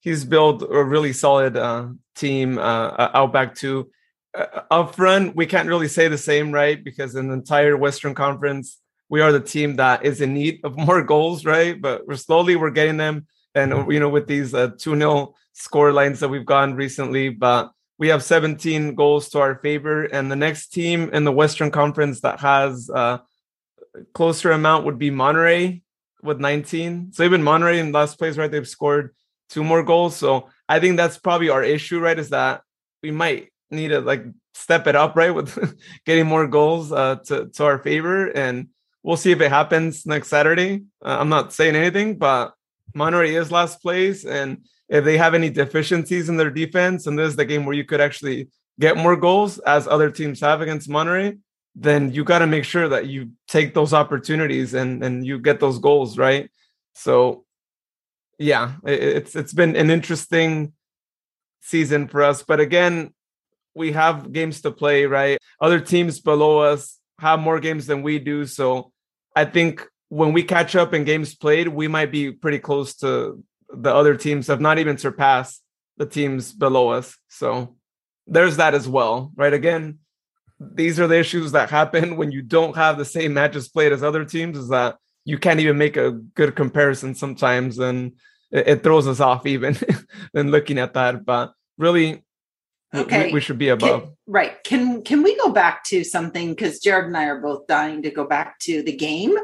he's built a really solid uh, team uh, out back too. Uh, up front, we can't really say the same, right? Because in the entire Western Conference, we are the team that is in need of more goals, right? But we're slowly we're getting them, and you know with these uh, two 0 score lines that we've gotten recently, but we have 17 goals to our favor, and the next team in the Western Conference that has uh, closer amount would be Monterey with 19. So even Monterey in last place, right? They've scored two more goals. So I think that's probably our issue, right? Is that we might need to like step it up, right, with getting more goals uh, to to our favor, and we'll see if it happens next Saturday. Uh, I'm not saying anything, but Monterey is last place, and if they have any deficiencies in their defense, and this is the game where you could actually get more goals, as other teams have against Monterey, then you got to make sure that you take those opportunities and and you get those goals, right? So yeah, it's it's been an interesting season for us. But again, we have games to play, right? Other teams below us have more games than we do. So I think when we catch up in games played, we might be pretty close to the other teams, have not even surpassed the teams below us. So there's that as well, right? Again, these are the issues that happen when you don't have the same matches played as other teams, is that you can't even make a good comparison sometimes. And it, it throws us off even than looking at that. But really, okay, we, we should be above. Can, right? Can can we go back to something because Jared and I are both dying to go back to the game.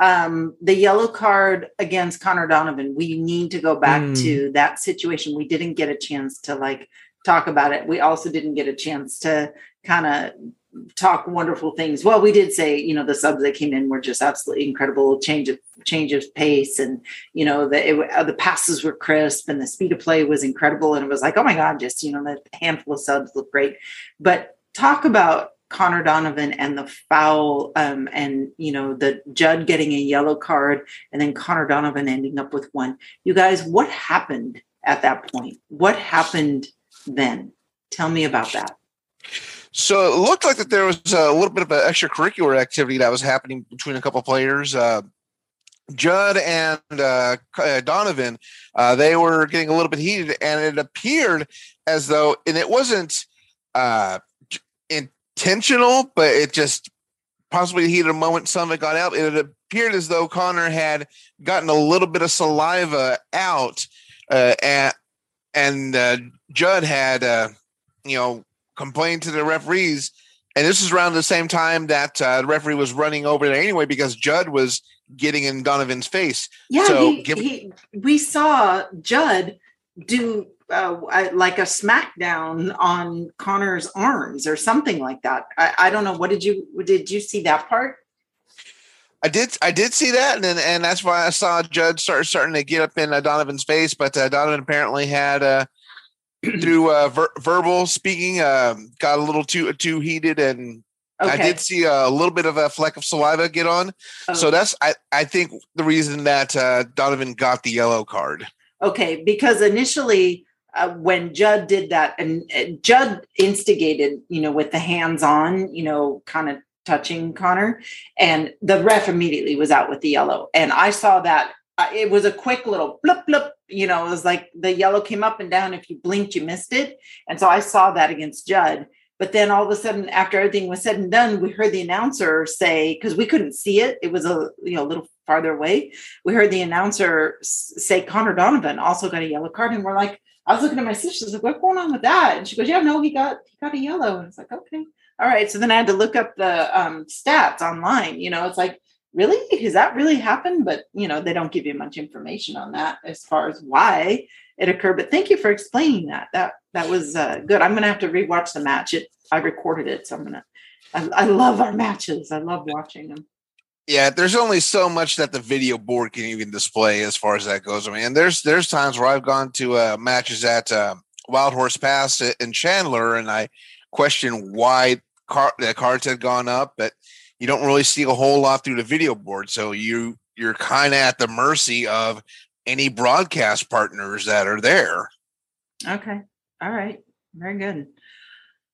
Um, the yellow card against Conor Donovan. We need to go back mm. to that situation. We didn't get a chance to like talk about it. We also didn't get a chance to kind of talk wonderful things. Well, we did say, you know, the subs that came in were just absolutely incredible. Change of change of pace, and you know, the it, uh, the passes were crisp, and the speed of play was incredible. And it was like, oh my god, just you know, the handful of subs look great. But talk about Conor Donovan and the foul, um, and you know, the Judd getting a yellow card, and then Conor Donovan ending up with one. You guys, what happened at that point? What happened then? Tell me about that. So it looked like that there was a little bit of an extracurricular activity that was happening between a couple players. Uh, Judd and uh, uh, Donovan, uh, they were getting a little bit heated, and it appeared as though, and it wasn't uh, intentional, but it just possibly heated a moment. Some of it got out. It appeared as though Conor had gotten a little bit of saliva out, uh, and and Judd had, you know, complained to the referees. And this is around the same time that uh, the referee was running over there anyway because Judd was getting in Donovan's face. Yeah, so he, give- he, we saw Judd do uh, like a smackdown on Conor's arms or something like that. I, I don't know. What did you did you see that part? I did. I did see that, and and that's why I saw Judd start starting to get up in uh, Donovan's face. But uh, Donovan apparently had uh, through uh, ver- verbal speaking uh, got a little too too heated, and okay. I did see a little bit of a fleck of saliva get on. Oh. So that's I I think the reason that uh, Donovan got the yellow card. Okay, because initially uh, when Judd did that, and uh, Judd instigated, you know, with the hands on, you know, kind of touching Conor, and the ref immediately was out with the yellow. And I saw that uh, it was a quick little blip blip. You know, it was like the yellow came up and down. If you blinked, you missed it. And so I saw that against Judd. But then all of a sudden, after everything was said and done, we heard the announcer say, because we couldn't see it, it was a you know a little farther away. We heard the announcer say Conor Donovan also got a yellow card, and we're like, I was looking at my sister, like, what's going on with that? And she goes, Yeah, no, he got he got a yellow. And it's like, okay all right. So then I had to look up the um, stats online. You know, it's like, really? Has that really happened? But, you know, they don't give you much information on that as far as why it occurred. But thank you for explaining that. That that was uh, good. I'm to have to rewatch the match. It I recorded it, so I'm going to. I love our matches. I love watching them. Yeah, there's only so much that the video board can even display as far as that goes. I mean, there's there's times where I've gone to uh, matches at uh, Wild Horse Pass in Chandler, and I question why car, the cards had gone up, but you don't really see a whole lot through the video board. So you you're kind of at the mercy of any broadcast partners that are there. Okay. All right. Very good.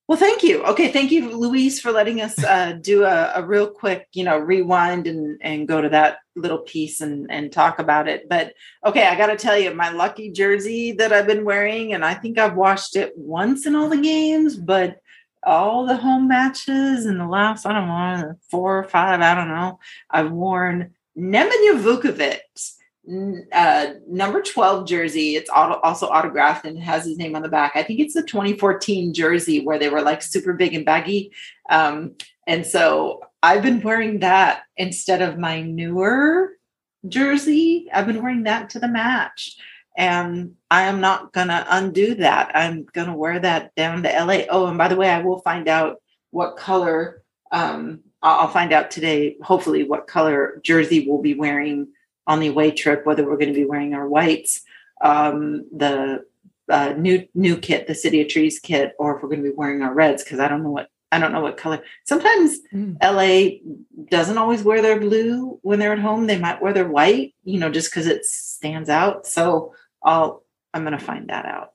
Well, thank you. Okay, thank you, Louise, for letting us uh, do a, a, real quick, you know, rewind and and go to that little piece and and talk about it. But okay, I got to tell you, my lucky jersey that I've been wearing, and I think I've washed it once in all the games, but all the home matches in the last, I don't know, four or five, I don't know, I've worn Nemanja Vukovic, uh, number 12 jersey. It's also autographed and has his name on the back. I think it's the 2014 jersey where they were like super big and baggy. Um, and so I've been wearing that instead of my newer jersey. I've been wearing that to the match and I am not going to undo that. I'm going to wear that down to LA. Oh, and by the way, I will find out what color. Um, I'll find out today, hopefully, what color jersey we'll be wearing on the away trip. Whether we're going to be wearing our whites, um, the uh, new new kit, the City of Trees kit, or if we're going to be wearing our reds, because I don't know what I don't know what color. Sometimes mm. LA doesn't always wear their blue when they're at home. They might wear their white, you know, just because it stands out. So I'll I'm gonna find that out.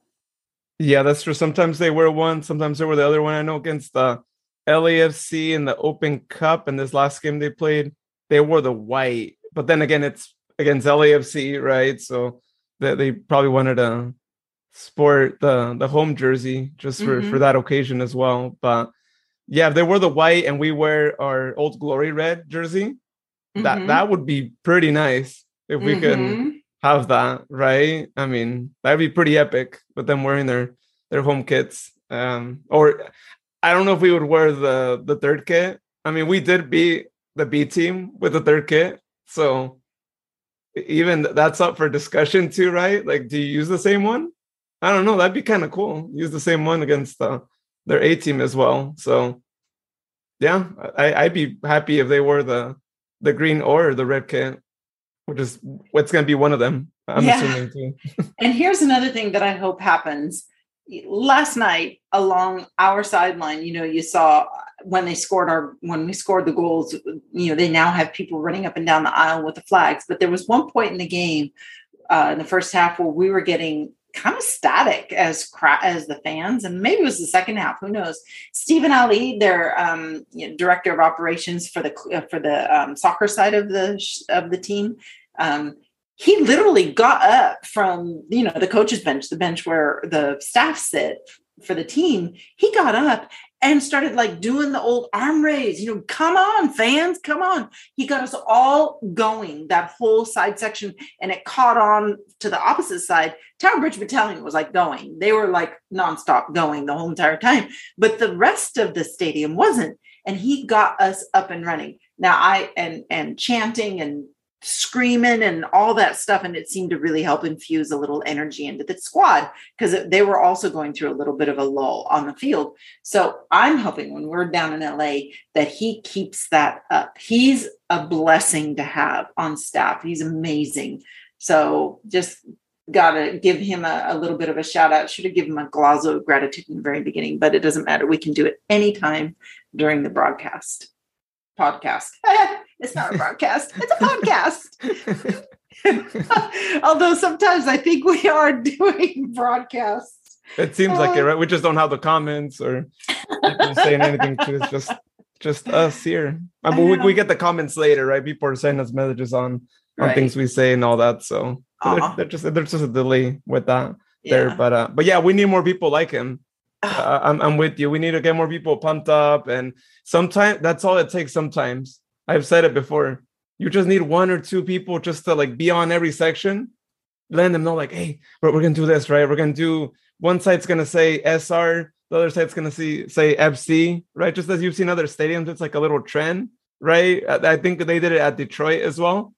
Yeah, that's true. Sometimes they wear one, sometimes they wear the other one. I know against the LAFC in the Open Cup and this last game they played, they wore the white. But then again, it's against LAFC, right? So they, they probably wanted to sport the the home jersey just for mm-hmm. for that occasion as well. But yeah, if they were the white and we wear our old glory red jersey, mm-hmm. that that would be pretty nice if we mm-hmm. could have that, right? I mean, that'd be pretty epic. But them wearing their their home kits, um, or I don't know if we would wear the the third kit. I mean, we did beat the B team with the third kit, so even that's up for discussion too, right? Like, do you use the same one? I don't know. That'd be kind of cool. Use the same one against the, their A team as well. So, yeah, I, I'd be happy if they were the the green or the red kit which is what's going to be one of them. I'm yeah. assuming too. and here's another thing that I hope happens. Last night along our sideline, you know, you saw when they scored our when we scored the goals, you know, they now have people running up and down the aisle with the flags. But there was one point in the game uh, in the first half where we were getting kind of static as as the fans, and maybe it was the second half. Who knows? Stephen Ali, their um, you know, director of operations for the uh, for the um, soccer side of the of the team, um, he literally got up from you know the coaches bench, the bench where the staff sit for the team. He got up and started like doing the old arm raise. You know, come on, fans, come on. He got us all going that whole side section, and it caught on to the opposite side. Tower Bridge Battalion was like going, they were like nonstop going the whole entire time, but the rest of the stadium wasn't. And he got us up and running. Now I and and chanting and screaming and all that stuff and it seemed to really help infuse a little energy into the squad because they were also going through a little bit of a lull on the field. So i'm hoping when we're down in la that he keeps that up. He's a blessing to have on staff. He's amazing. So just gotta give him a, a little bit of a shout out. Should have given him a golazo of gratitude in the very beginning but it doesn't matter. We can do it anytime during the broadcast podcast. it's not a broadcast, it's a podcast. Although sometimes I think we are doing broadcasts. It seems uh, like it, right? We just don't have the comments or saying anything to it's just just us here. I mean, we, we, get the comments later, right? People are sending us messages on on right. things we say and all that. So they're, they're, just there's just a delay with that yeah. there. But uh, but yeah, we need more people like him. Uh, I'm, I'm with you. We need to get more people pumped up. And sometimes that's all it takes. Sometimes I've said it before. You just need one or two people just to like be on every section, letting them know, like, hey, we're, we're to do this, right? We're to do one site's to say SR, the other site's to see say FC, right? Just as you've seen other stadiums, it's like a little trend, right? I, think they did it at Detroit as well,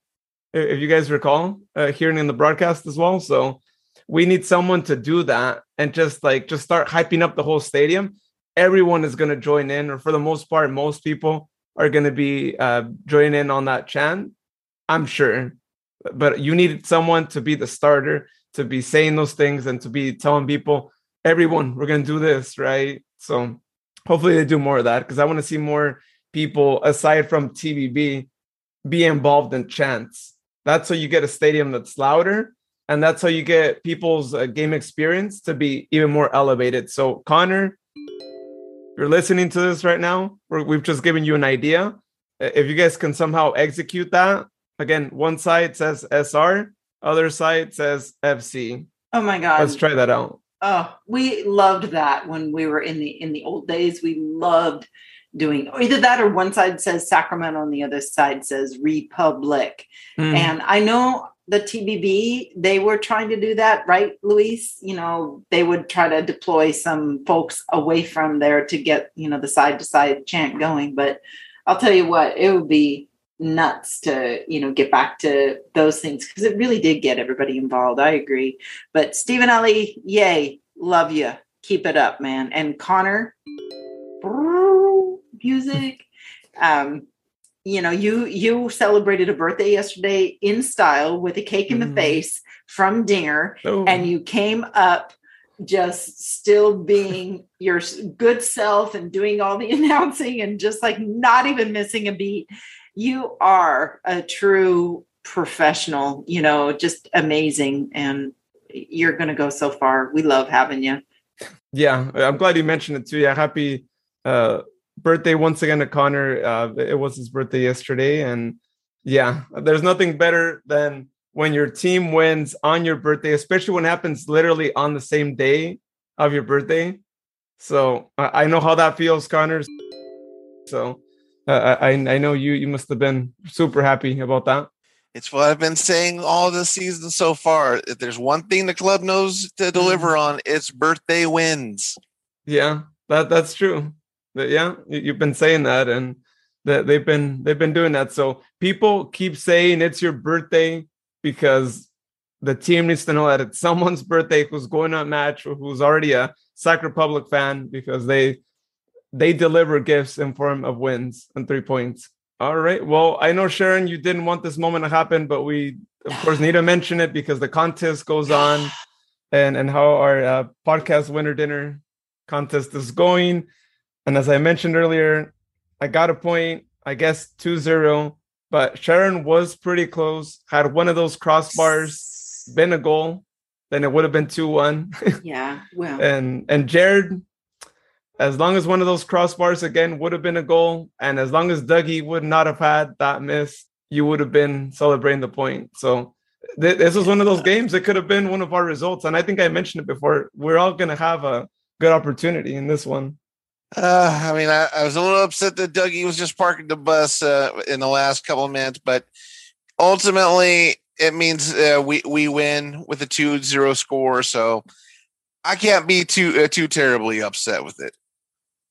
if you guys recall, uh, hearing in the broadcast as well. So we need someone to do that and just like just start hyping up the whole stadium everyone is to join in or for the most part most people are going to be uh, joining in on that chant i'm sure. But you need someone to be the starter to be saying those things and to be telling people everyone we're going to do this right? So hopefully they do more of that because i want to see more people aside from TBB be involved in chants. That's how you get a stadium that's louder and that's how you get people's uh, game experience to be even more elevated. So, Connor, you're listening to this right now. we've just given you an idea. If you guys can somehow execute that, again, one side says SR, other side says FC. Oh my god! Let's try that out. Oh, we loved that when we were in the in the old days. We loved doing either that or one side says Sacramento and the other side says Republic. Mm. And I know the TBB, they were trying to do that, right, Luis? You know, they would try to deploy some folks away from there to get, you know, the side to side chant going. But I'll tell you what, it would be nuts to, you know, get back to those things because it really did get everybody involved. I agree. But Stephen Ali, yay, love you. Keep it up, man. And Connor, music. Um, you know you you celebrated a birthday yesterday in style with a cake in the mm. face from dinger oh. and you came up just still being your good self and doing all the announcing and just like not even missing a beat you are a true professional you know just amazing and you're going to go so far we love having you yeah i'm glad you mentioned it too yeah happy uh birthday once again to Connor. Uh, it was his birthday yesterday, and yeah, there's nothing better than when your team wins on your birthday, especially when it happens literally on the same day of your birthday. So I, I know how that feels, Connor. So uh, I I know you you must have been super happy about that. It's what I've been saying all the season so far. If there's one thing the club knows to deliver mm-hmm. on, it's birthday wins. Yeah, that that's true yeah, you've been saying that, and that they've been they've been doing that. So people keep saying it's your birthday because the team needs to know that it's someone's birthday who's going to a match or who's already a Sac Republic fan because they they deliver gifts in form of wins and three points. All right. Well, I know Sharon, you didn't want this moment to happen, but we of course need to mention it because the contest goes on, and and how our uh, podcast winner dinner contest is going. And as I mentioned earlier, I got a point, I guess 2 0, but Sharon was pretty close. Had one of those crossbars been a goal, then it would have been 2 1. Yeah. Well. and and Jared, as long as one of those crossbars again would have been a goal, and as long as Dougie would not have had that miss, you would have been celebrating the point. So th- this was one of those games. that could have been one of our results. And I think I mentioned it before. We're all going to have a good opportunity in this one. Uh, I mean, I, I, was a little upset that Dougie was just parking the bus uh, in the last couple of minutes, but ultimately it means uh, we we win with a 2-0 score. So I can't be too uh, too terribly upset with it.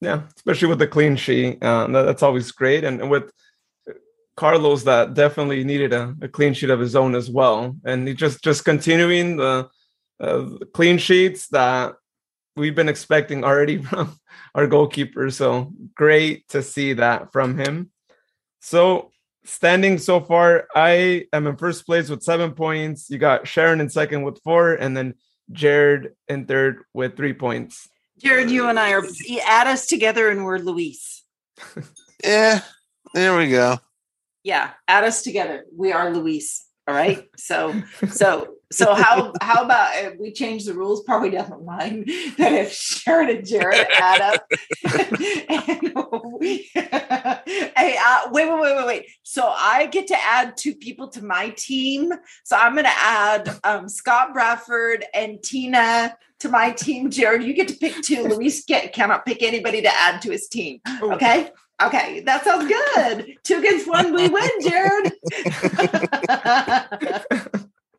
Yeah, especially with the clean sheet, uh, that's always great. And, and with Carlos that definitely needed a, a, clean sheet of his own as well, and he just just continuing the uh, clean sheets that we've been expecting already from our goalkeeper. So great to see that from him. So standing so far, I am in first place with seven points. You got Sharon in second with four, and then Jared in third with three points. Jared, you and I are add us together, and we're Luis. yeah, there we go yeah, add us together. We are Luis. All right. So, so, so how how about if we change the rules? Probably doesn't mind that if Sharon and Jared add up. and we, hey, uh, wait, wait, wait, wait, wait. So I get to add two people to my team. So I'm going to add um, Scott Bradford and Tina to my team. Jared, you get to pick two. Luis get, cannot pick anybody to add to his team. Okay. Okay, that sounds good. Two against one, we win, Jared.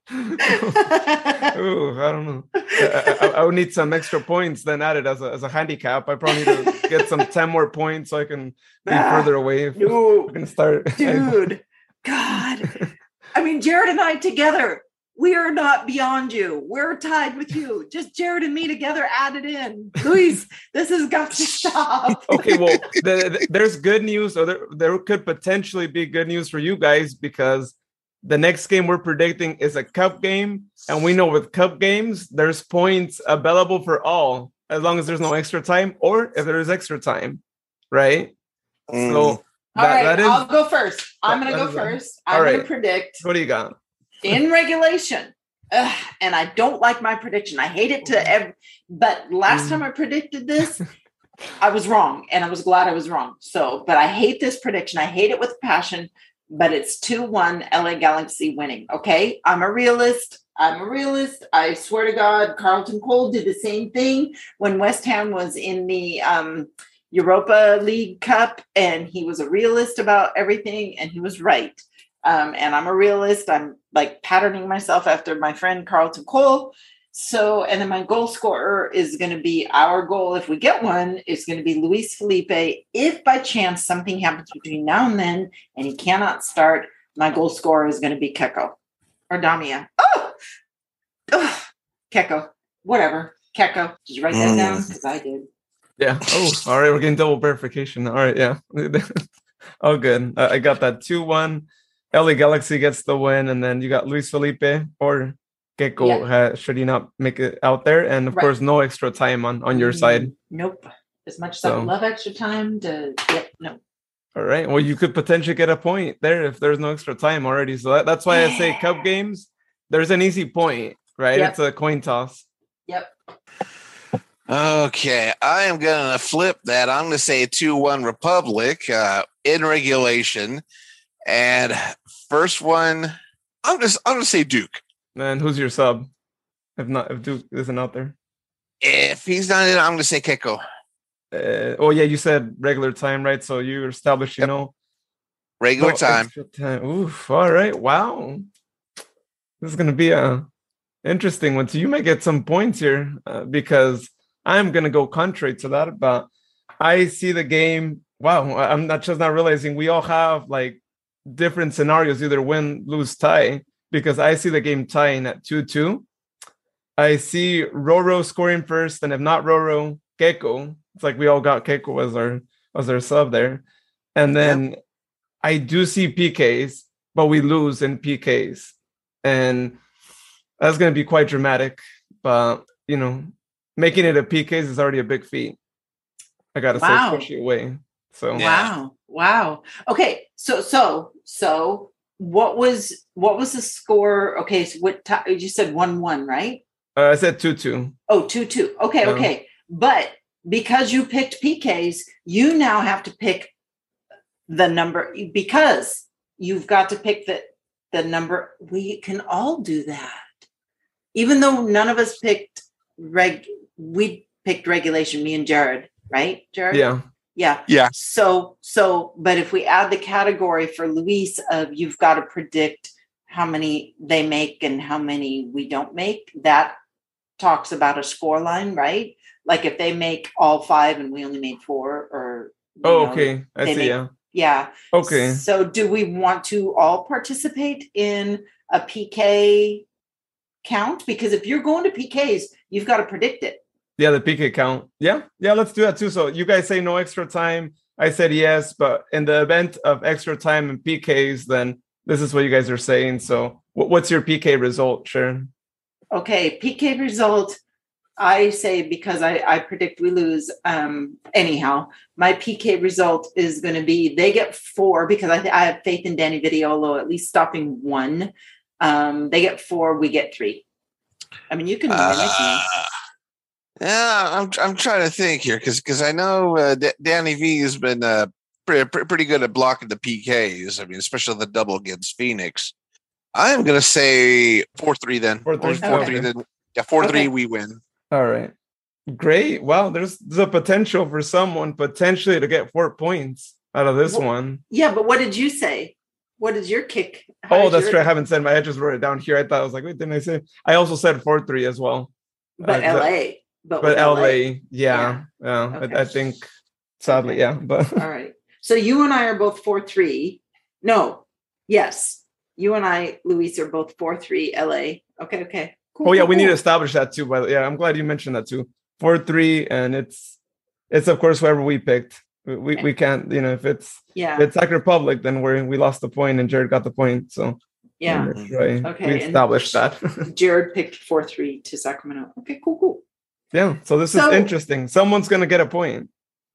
Ooh, I don't know. I, I, I, would need some extra points then added as a, as a handicap. I probably need to get some 10 more points so I can be ah, further away. No, I can start. Dude, God. I mean, Jared and I together, we are not beyond you. We're tied with you. Just Jared and me together added in. Luis, this has got to stop. okay, well, the, the, there's good news, or there, there could potentially be good news for you guys because the next game we're predicting is a cup game. And we know with cup games, there's points available for all as long as there's no extra time or if there is extra time, right? Mm. So, all that, right, that is, I'll go first. I'm going to go first. I'm going to predict. What do you got? in regulation. Ugh, and I don't like my prediction. I hate it to ever. But last mm. time I predicted this, I was wrong, and I was glad I was wrong. So, but I hate this prediction. I hate it with passion. But it's two one LA Galaxy winning. Okay, I'm a realist. I'm a realist. I swear to God, Carlton Cole did the same thing when West Ham was in the um, Europa League Cup, and he was a realist about everything, and he was right. Um, and I'm a realist. I'm like patterning myself after my friend Carlton Cole. So, and then my goal scorer is going to be our goal. If we get one, is going to be Luis Felipe. If by chance something happens between now and then and he cannot start, my goal scorer is going to be Keko or Damia. Oh, oh Keko, whatever. Keko. Did you write that down? Because mm. I did. Yeah. Oh, all right. We're getting double verification. All right. Yeah. oh, good. I got that 2 1. LA Galaxy gets the win, and then you got Luis Felipe or Keko. Yeah. should he not make it out there? And of right. course, no extra time on on your side. Nope. As much as so. I love extra time to get no. All right. Well, you could potentially get a point there if there's no extra time already. So that, that's why yeah. I say cup games. There's an easy point, right? Yep. It's a coin toss. Yep. Okay, I am going to flip that. I'm going to say 2 1 Republic uh, in regulation. And first one, I'm just I'm gonna say Duke. And who's your sub? If not, if Duke isn't out there, if he's not in, I'm gonna say Keko. Uh, oh yeah, you said regular time, right? So you established, you yep. know, regular time. time. Oof! All right, wow. This is gonna be a interesting one. So you might get some points here uh, because I'm gonna go contrary to that. But I see the game. Wow, I'm not just not realizing we all have like different scenarios, either win, lose, tie, because I see the game tying at 2 2. I see Roro scoring first, and if not Roro, Keko. It's like we all got Keko as our as our sub there. And then yep. I do see PKs, but we lose in PKs. And that's going to be quite dramatic. But, you know, making it a PKs is already a big feat. I got to wow. say, especially away. So, wow. Wow. Okay. So so so what was what was the score? Okay. So what time you said one one, right? Uh, I said two two. Oh, two two. Okay. Okay. But because you picked PKs, you now have to pick the number because you've got to pick the the number. We can all do that, even though none of us picked reg. We picked regulation. Me and Jared, right? Jared. Yeah. Yeah. Yeah. So, so, but if we add the category for Luis of you've got to predict how many they make and how many we don't make, that talks about a score line, right? Like if they make all five and we only made four or. Oh, know, okay. I see. Make, yeah. Yeah. Okay. So do we want to all participate in a PK count? Because if you're going to PKs, you've got to predict it. Yeah, the PK count. Yeah, yeah, let's do that too. So you guys say no extra time. I said yes, but in the event of extra time and PKs, then this is what you guys are saying. So what's your PK result, Sharon? Okay, PK result. I say because I, I predict we lose. Um, anyhow, my PK result is going to be they get four because I, I have faith in Danny Vitiello at least stopping one. Um, they get four, we get three. I mean, you can mimic uh, me. Yeah, I'm I'm trying to think here because because I know uh, D- Danny V has been uh, pretty pretty good at blocking the PKs. I mean, especially the double against Phoenix. I am going to say four three then. Four three. Three then. Yeah, four okay. three. We win. All right. Great. Well, there's the potential for someone potentially to get four points out of this well, one. Yeah, but what did you say? What is your kick? How oh, that's true. I haven't said my. I just wrote it down here. I thought I was like, wait, didn't I say? I also said four three as well. But uh, LA. But, but LA, LA, yeah, yeah. yeah okay. I, I, think sadly, okay. yeah. But all right. So you and I are both four three. No, yes, you and I, Luis, are both four three. LA. Okay, okay. Cool, oh yeah, cool, we cool. need to establish that too. But yeah, I'm glad you mentioned that too. Four three, and it's it's of course whoever we picked. We we, we can't, you know, if it's yeah, if it's Sac Republic, then we we lost the point and Jared got the point. So yeah, right. Okay, we established that. Jared picked four three to Sacramento. Okay, cool, cool. Yeah, so this so, is interesting. Someone's going to get a point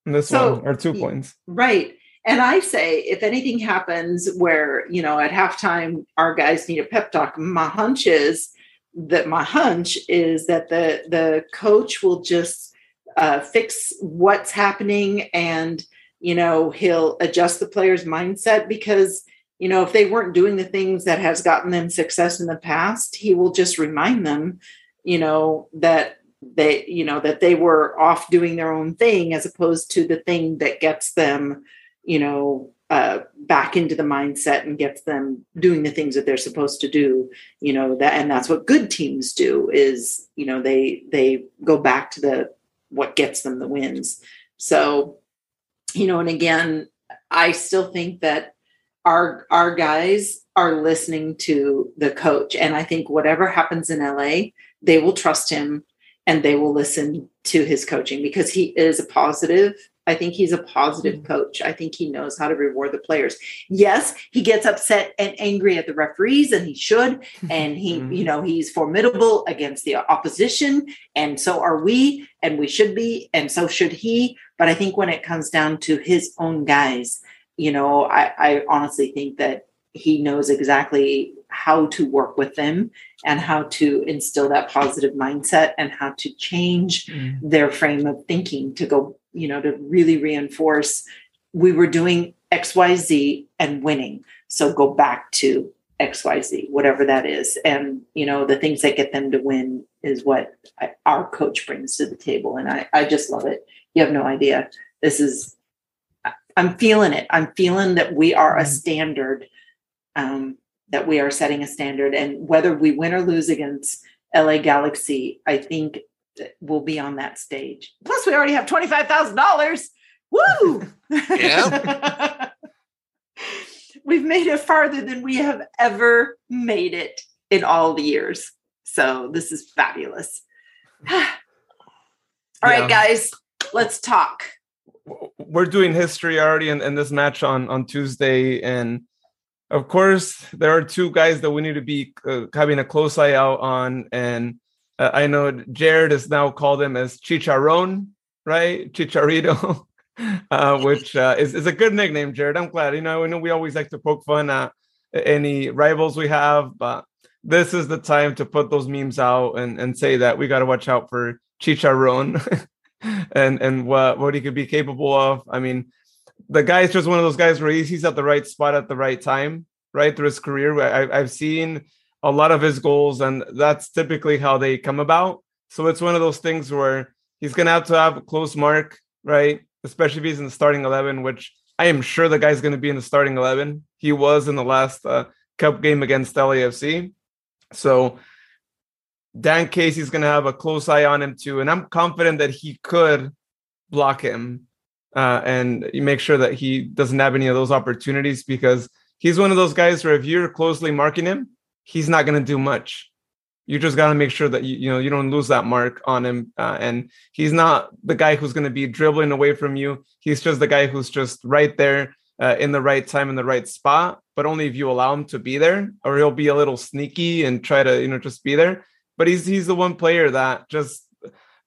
in this so, one or two points. Right. And I say, if anything happens where, you know, at halftime, our guys need a pep talk, my hunch is that my hunch is that the the coach will just uh, fix what's happening and you know he'll adjust the player's mindset because you know if they weren't doing the things that has gotten them success in the past he will just remind them you know that they you know that they were off doing their own thing as opposed to the thing that gets them you know uh, back into the mindset and gets them doing the things that they're supposed to do you know that and that's what good teams do is you know they they go back to the what gets them the wins. So you know and again i still think that our our guys are listening to the coach and i think whatever happens in la they will trust him and they will listen to his coaching because he is a positive I think he's a positive mm-hmm. coach. I think he knows how to reward the players. Yes, he gets upset and angry at the referees, and he should. And he, mm-hmm. you know, he's formidable against the opposition, and so are we, and we should be, and so should he. But I think when it comes down to his own guys, you know, I, I honestly think that he knows exactly how to work with them and how to instill that positive mindset and how to change mm. their frame of thinking to go you know, to really reinforce we were doing XYZ and winning. So go back to XYZ, whatever that is. And, you know, the things that get them to win is what I, our coach brings to the table. And I, I just love it. You have no idea. This is, I'm feeling it. I'm feeling that we are a mm-hmm. standard, um, that we are setting a standard. And whether we win or lose against LA Galaxy, I think we'll be on that stage. Plus, we already have twenty five thousand dollars. Woo! Yeah. We've made it farther than we have ever made it in all the years. So this is fabulous. all yeah. right, guys, let's talk. We're doing history already in, in this match on on Tuesday, and of course, there are two guys that we need to be uh, having a close eye out on, and uh, I know Jared has now called him as Chicharron, right? Chicharito, uh, which uh, is, is a good nickname, Jared. I'm glad. You know, I know we always like to poke fun at any rivals we have, but this is the time to put those memes out and, and say that we got to watch out for Chicharron and and what what he could be capable of. I mean, the guy is just one of those guys where he's, he's at the right spot at the right time, right through his career. I, I've seen a lot of his goals, and that's typically how they come about. So it's one of those things where he's going to have to have a close mark, right? Especially if he's in the starting 11, which I am sure the guy's going to be in the starting 11. He was in the last uh, cup game against LAFC. So Dan Casey's going to have a close eye on him too. And I'm confident that he could block him. Uh, and you make sure that he doesn't have any of those opportunities because he's one of those guys where if you're closely marking him, he's not going to do much. You just got to make sure that you you know you don't lose that mark on him, uh, and he's not the guy who's going to be dribbling away from you. He's just the guy who's just right there uh, in the right time in the right spot, but only if you allow him to be there, or he'll be a little sneaky and try to you know just be there. But he's he's the one player that just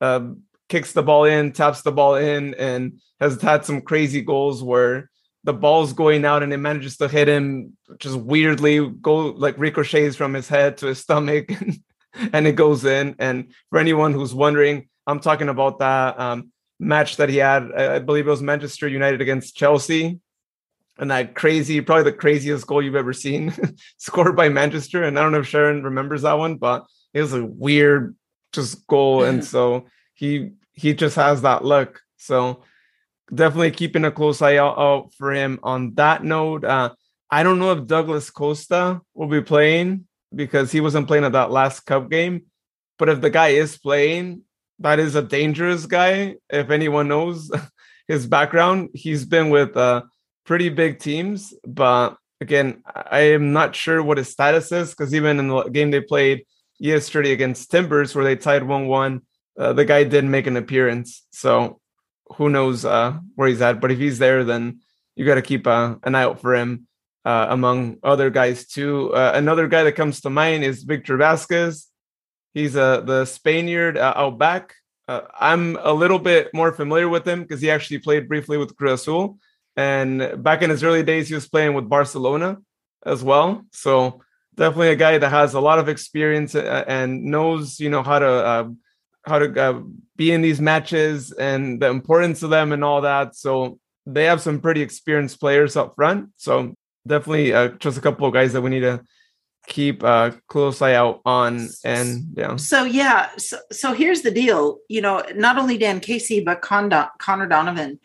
uh, kicks the ball in, taps the ball in, and has had some crazy goals where the ball's going out and it manages to hit him just weirdly, go like ricochets from his head to his stomach, and it goes in. And for anyone who's wondering, I'm talking about that um, match that he had. I believe it was Manchester United against Chelsea. And that crazy, probably the craziest goal you've ever seen scored by Manchester. And I don't know if Sharon remembers that one, but it was a weird just goal. and so he he just has that look. So definitely keeping a close eye out, out for him on that note. Uh, I don't know if Douglas Costa will be playing because he wasn't playing at that last cup game. But if the guy is playing, that is a dangerous guy. If anyone knows his background, he's been with uh, pretty big teams. But again, I am not sure what his status is because even in the game they played yesterday against Timbers, where they tied 1 1, uh, the guy did make an appearance. So who knows uh, where he's at? But if he's there, then you got to keep uh, an eye out for him uh, among other guys too. Uh, another guy that comes to mind is Victor Vázquez. He's the Spaniard out back. I'm a little bit more familiar with him because he actually played briefly with Cruz Azul. And back in his early days, he was playing with Barcelona as well. So definitely a guy that has a lot of experience and knows, you know, how to how to uh, be in these matches and the importance of them and all that. So they have some pretty experienced players up front. So definitely uh, just a couple of guys that we need to keep a uh, close eye out on. And yeah. So yeah. So, so here's the deal. You know, not only Dan Casey but Con Conor Donovan.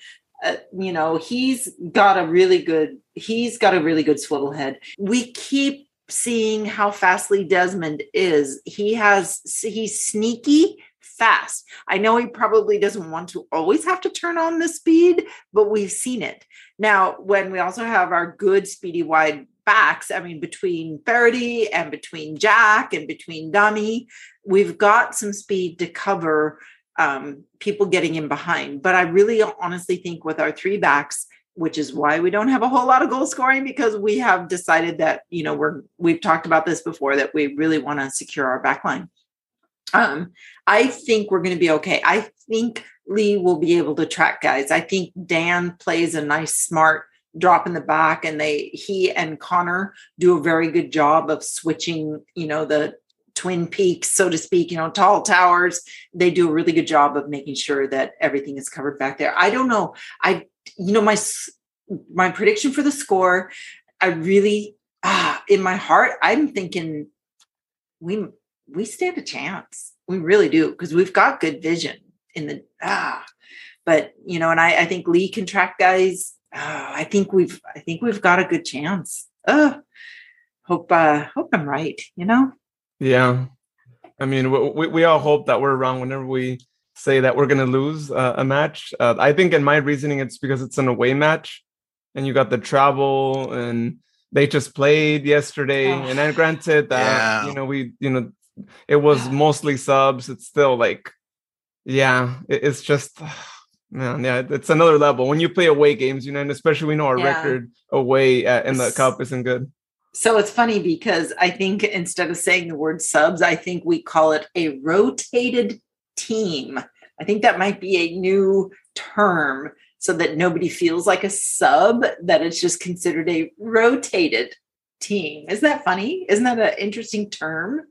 Uh, you know, he's got a really good. He's got a really good swivel head. We keep seeing how fastly Desmond is. He has. He's sneaky fast. I know he probably doesn't want to always have to turn on the speed, but we've seen it. Now, when we also have our good speedy wide backs, I mean, between Faraday and between Jack and between Dummy, we've got some speed to cover um, people getting in behind. But I really honestly think with our three backs, which is why we don't have a whole lot of goal scoring because we have decided that you know we're we've talked about this before that we really want to secure our back line um, I think we're going to be okay. I think Lee will be able to track guys. I think Dan plays a nice, smart drop in the back, and they he and Conor do a very good job of switching. You know the twin peaks, so to speak. You know, tall towers. They do a really good job of making sure that everything is covered back there. I don't know. I you know my my prediction for the score. I really ah in my heart, I'm thinking we we stand a chance. We really do because we've got good vision in the ah. But you know, and I, I think Lee can track guys. Oh, I think we've I think we've got a good chance. Oh, hope uh hope I'm right. You know. Yeah, I mean, we we all hope that we're wrong whenever we say that we're going to lose uh, a match. Uh, I think in my reasoning, it's because it's an away match, and you got the travel and they just played yesterday oh, and then granted that yeah. you know we you know it was mostly subs. It's still like, yeah, it's just, man, yeah, it's another level when you play away games, you know, and especially we know our yeah. record away at, in the cup isn't good. So it's funny because I think instead of saying the word subs, I think we call it a rotated team. I think that might be a new term so that nobody feels like a sub, that it's just considered a rotated team. Isn't that funny? Isn't that an interesting term?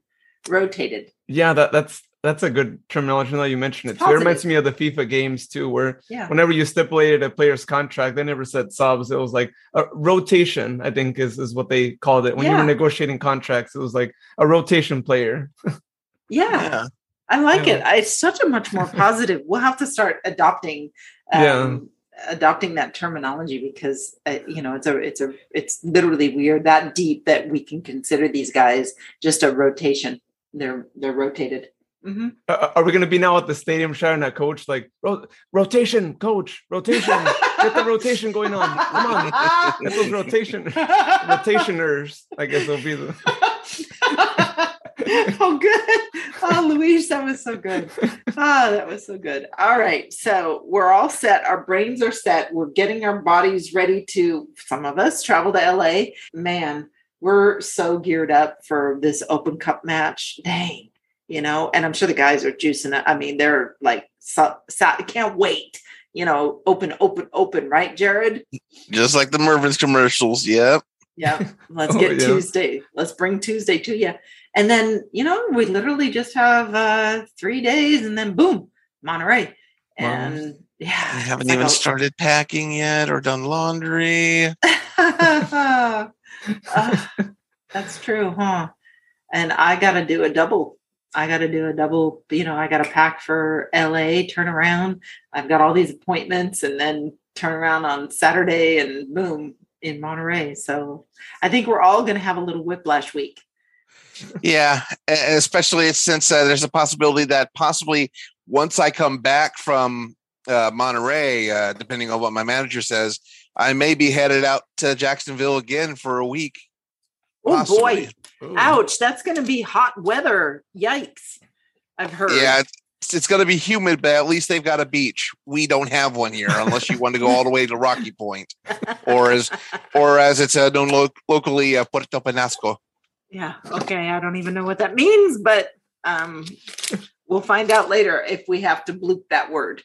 Rotated. Yeah, that that's that's a good terminology now you mentioned it too. It reminds me of the FIFA games too, where yeah. whenever you stipulated a player's contract, they never said subs. It was like a rotation, I think is, is what they called it. When yeah. you were negotiating contracts, it was like a rotation player. yeah. yeah. I like it. It's such a much more positive. We'll have to start adopting um, yeah adopting that terminology because uh, you know it's a it's a it's literally we are that deep that we can consider these guys just a rotation they're they're rotated. hmm Uh, are we going to be now at the stadium shouting at coach like "Ro- rotation, coach, rotation, get the rotation going on. Come on, get those rotation rotationers. I guess they'll be the. oh, good. Oh, Louise, that was so good. Oh, that was so good. All right. So we're all set. Our brains are set. We're getting our bodies ready to, some of us, travel to LA. Man, we're so geared up for this Open Cup match. Dang. You know, and I'm sure the guys are juicing it. I mean, they're like, so, so, can't wait. You know, open, open, open, right, Jared? Just like the Mervyn's commercials. Yep. Yeah. Let's Oh, get yeah. Tuesday. Let's bring Tuesday to you. And then, you know, we literally just have uh three days and then boom, Monterey. Wow. And yeah. I haven't it's like even a- started packing yet or done laundry. Uh, that's true, huh? And I gotta do a double. I gotta do a double, you know, I gotta pack for LA, turn around. I've got all these appointments and then turn around on Saturday and boom in Monterey. So I think we're all gonna have a little whiplash week. Yeah, especially since uh, there's a possibility that possibly once I come back from uh, Monterey, uh, depending on what my manager says, I may be headed out to Jacksonville again for a week. Oh boy. Ooh. Ouch, that's going to be hot weather. Yikes. I've heard. Yeah, it's, it's going to be humid, but at least they've got a beach. We don't have one here, unless you want to go all the way to Rocky Point, or as or as it's uh, known lo- locally, uh, Puerto Penasco. Yeah. Okay. I don't even know what that means, but um, we'll find out later if we have to bloop that word.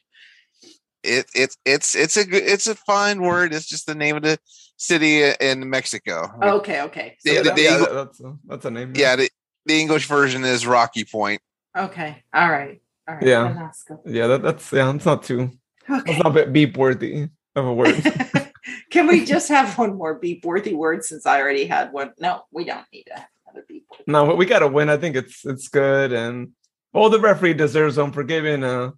It it's it's it's a it's a fine word. It's just the name of the city in Mexico. Okay. Okay. So Yeah, the- the yeah, Eagle- that's a, that's a name. Yeah, the, the English version is Rocky Point. okay. All right. All right. Yeah. Alaska. yeah, that, that's yeah, it's not too, Okay. it's not bit beep worthy of a word. Can we just have one more beep worthy word since I already had one? No, we don't need to have another beep. no, but we got to win. I think it's it's good, and oh, the referee deserves them for giving uh,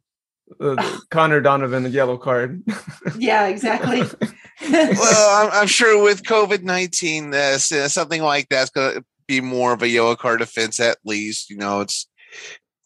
uh Conor Donovan a yellow card. Yeah, exactly. Well, I'm, I'm sure with COVID nineteen, uh, something like that's going to be more of a yellow card offense. At least, you know, it's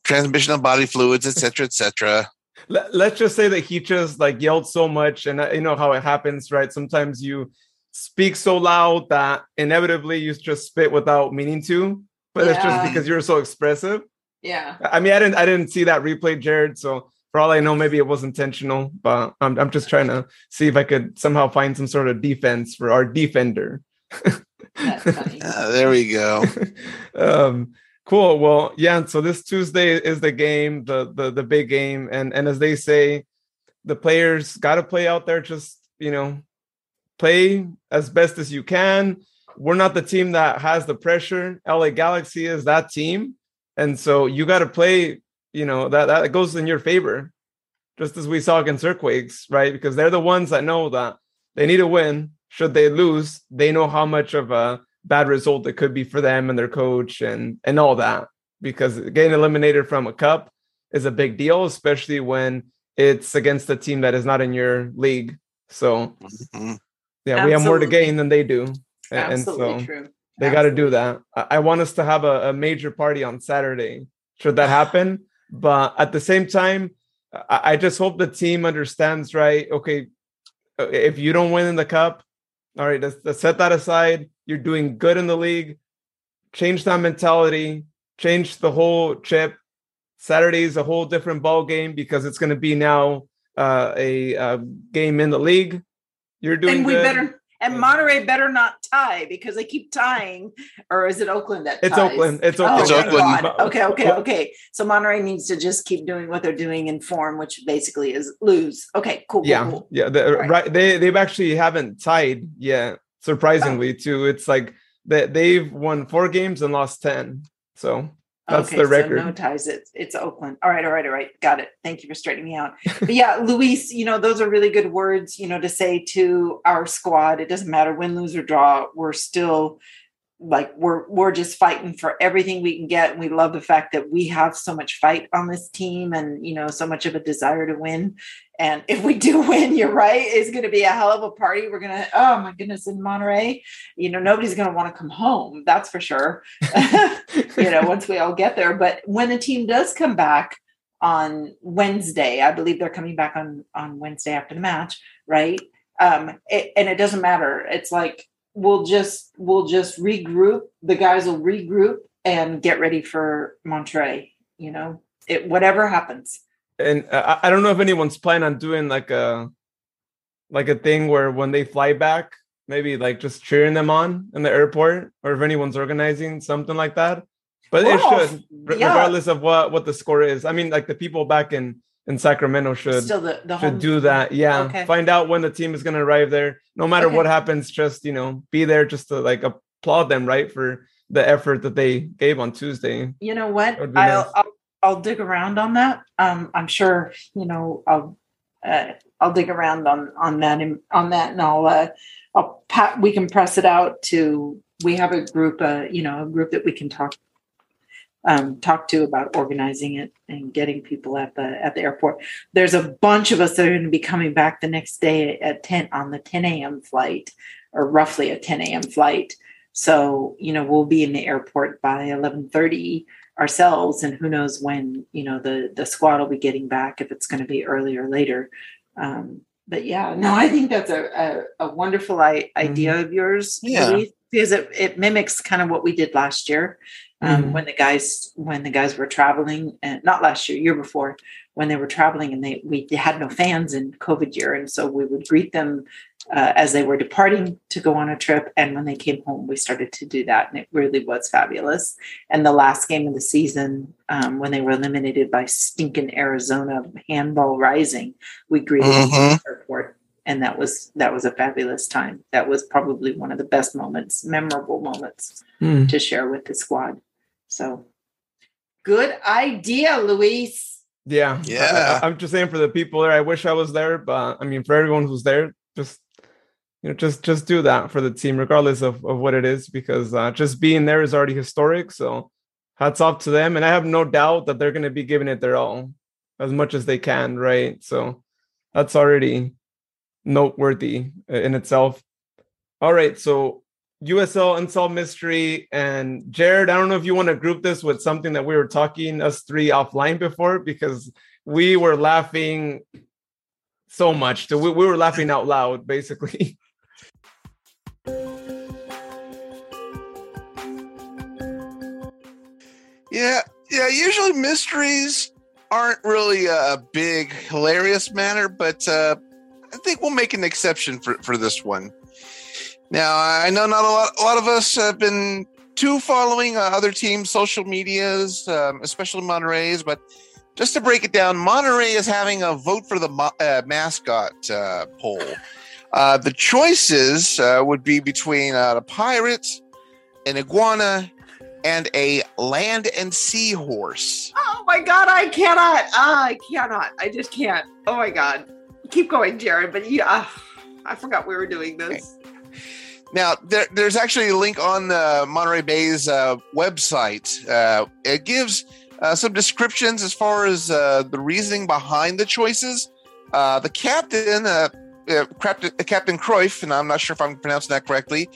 transmission of body fluids, etc., etc. Let, let's just say that he just like yelled so much, and uh, you know how it happens, right? Sometimes you speak so loud that inevitably you just spit without meaning to, but it's just because you're so expressive. yeah. I mean, I didn't I didn't see that replay, Jared. So for all I know, maybe it was intentional, but I'm I'm just trying to see if I could somehow find some sort of defense for our defender. That's. Uh, there we go. um cool. Well, yeah, so this Tuesday is the game, the the the big game. And and as they say, the players gotta play out there, just you know, play as best as you can. We're not the team that has the pressure. LA Galaxy is that team. And so you got to play, you know, that that goes in your favor, just as we saw against Earthquakes, right? Because they're the ones that know that they need to win. Should they lose, they know how much of a bad result it could be for them and their coach and and all that. Because getting eliminated from a cup is a big deal, especially when it's against a team that is not in your league. So Mhm. yeah, we have more to gain than they do. A- And so true. they got to do that. I, I want us to have a, a major party on Saturday, should that happen. But at the same time, I, I just hope the team understands, right? Okay, uh, if you don't win in the cup, all right, let's, let's set that aside. You're doing good in the league. Change that mentality. Change the whole chip. Saturday is a whole different ball game because it's going to be now uh, a, uh game in the league. You're doing and we good. better and mm. Monterey better not tie because they keep tying. Or is it Oakland that It's ties? Oakland. It's Oh, Oakland. It's Oakland. God. Okay, okay, okay. So Monterey needs to just keep doing what they're doing in form, which basically is lose. Okay, cool. cool, yeah cool. yeah the, Right. right they they've actually haven't tied yet surprisingly ah. too it's like that they've won four games and lost 10 so That's okay, the So record. no ties. It's it's Oakland. All right, all right, all right. Got it. Thank you for straightening me out. But yeah, Luis, you know, those are really good words, you know, to say to our squad. It doesn't matter win, lose, or draw. We're still like we're we're just fighting for everything we can get. And we love the fact that we have so much fight on this team and you know so much of a desire to win. And if we do win you're right it's going to be a hell of a party. We're going to oh my goodness in monterey you know nobody's going to want to come home that's for sure. You know once we all get there. But when the team does come back on wednesday i believe they're coming back on on wednesday after the match right? Um it, and it doesn't matter. It's like we'll just we'll just regroup. The guys will regroup and get ready for Monterey. You know, it whatever happens. And I, I don't know if anyone's planning on doing like a like a thing where when they fly back, maybe like just cheering them on in the airport, or if anyone's organizing something like that. But well, it should, yeah. regardless of what what the score is. I mean, like the people back in in Sacramento should Still the, the should do that. Yeah, okay. find out when the team is going to arrive there. No matter okay. what happens, just you know, be there just to like applaud them, right, for the effort that they gave on Tuesday. You know what? I'll, nice. I'll, I'll dig around on that. Um, I'm sure you know I'll uh, I'll dig around on on that and on that, and I'll uh, I'll pat, we can press it out to. We have a group, uh, you know, a group that we can talk um, talk to about organizing it and getting people at the at the airport. There's a bunch of us that are going to be coming back the next day at 10 on the 10 a.m. flight, or roughly a 10 a.m. flight. So you know we'll be in the airport by 11:30 ourselves, and who knows when you know the the squad will be getting back if it's going to be early or later. Um, but yeah, no, I think that's a a, a wonderful I- idea mm-hmm. of yours, yeah. because it, it mimics kind of what we did last year um, mm-hmm. when the guys when the guys were traveling and not last year year before when they were traveling and they we had no fans in covid year and so we would greet them uh, as they were departing to go on a trip and when they came home we started to do that and it really was fabulous and the last game of the season um, when they were eliminated by stinking arizona handball rising we greeted mm-hmm. them at the airport and that was that was a fabulous time that was probably one of the best moments memorable moments mm. to share with the squad so good idea, Luis. Yeah. Yeah. I, am just saying for the people there, I wish I was there, but I mean for everyone who's there, just you know, just just do that for the team, regardless of, of what it is, because uh, just being there is already historic. So hats off to them. And I have no doubt that they're gonna be giving it their all as much as they can, right? So that's already noteworthy in itself. All right, so USL Unsolved Mystery and Jared. I don't know if you want to group this with something that we were talking us three offline before because we were laughing so much. So we, we were laughing out loud, basically. Yeah, yeah. Usually mysteries aren't really a big hilarious matter, but uh, I think we'll make an exception for for this one. Now, I know not a lot, a lot of us have been too following uh, other teams' social medias, um, especially Monterey's, but just to break it down, Monterey is having a vote for the uh, mascot uh, poll. Uh, the choices uh, would be between uh, the pirates, an iguana, and a land and sea horse. Oh my god, I cannot! Ah, I cannot! I just can't! Oh my god! Keep going, Jared. But yeah, I forgot we were doing this. Now, there, there's actually a link on the Monterey Bay's uh, website. Uh, it gives uh, some descriptions as far as uh, the reasoning behind the choices. Uh, the captain, uh, Captain, Cruyff, and I'm not sure if I'm pronouncing that correctly,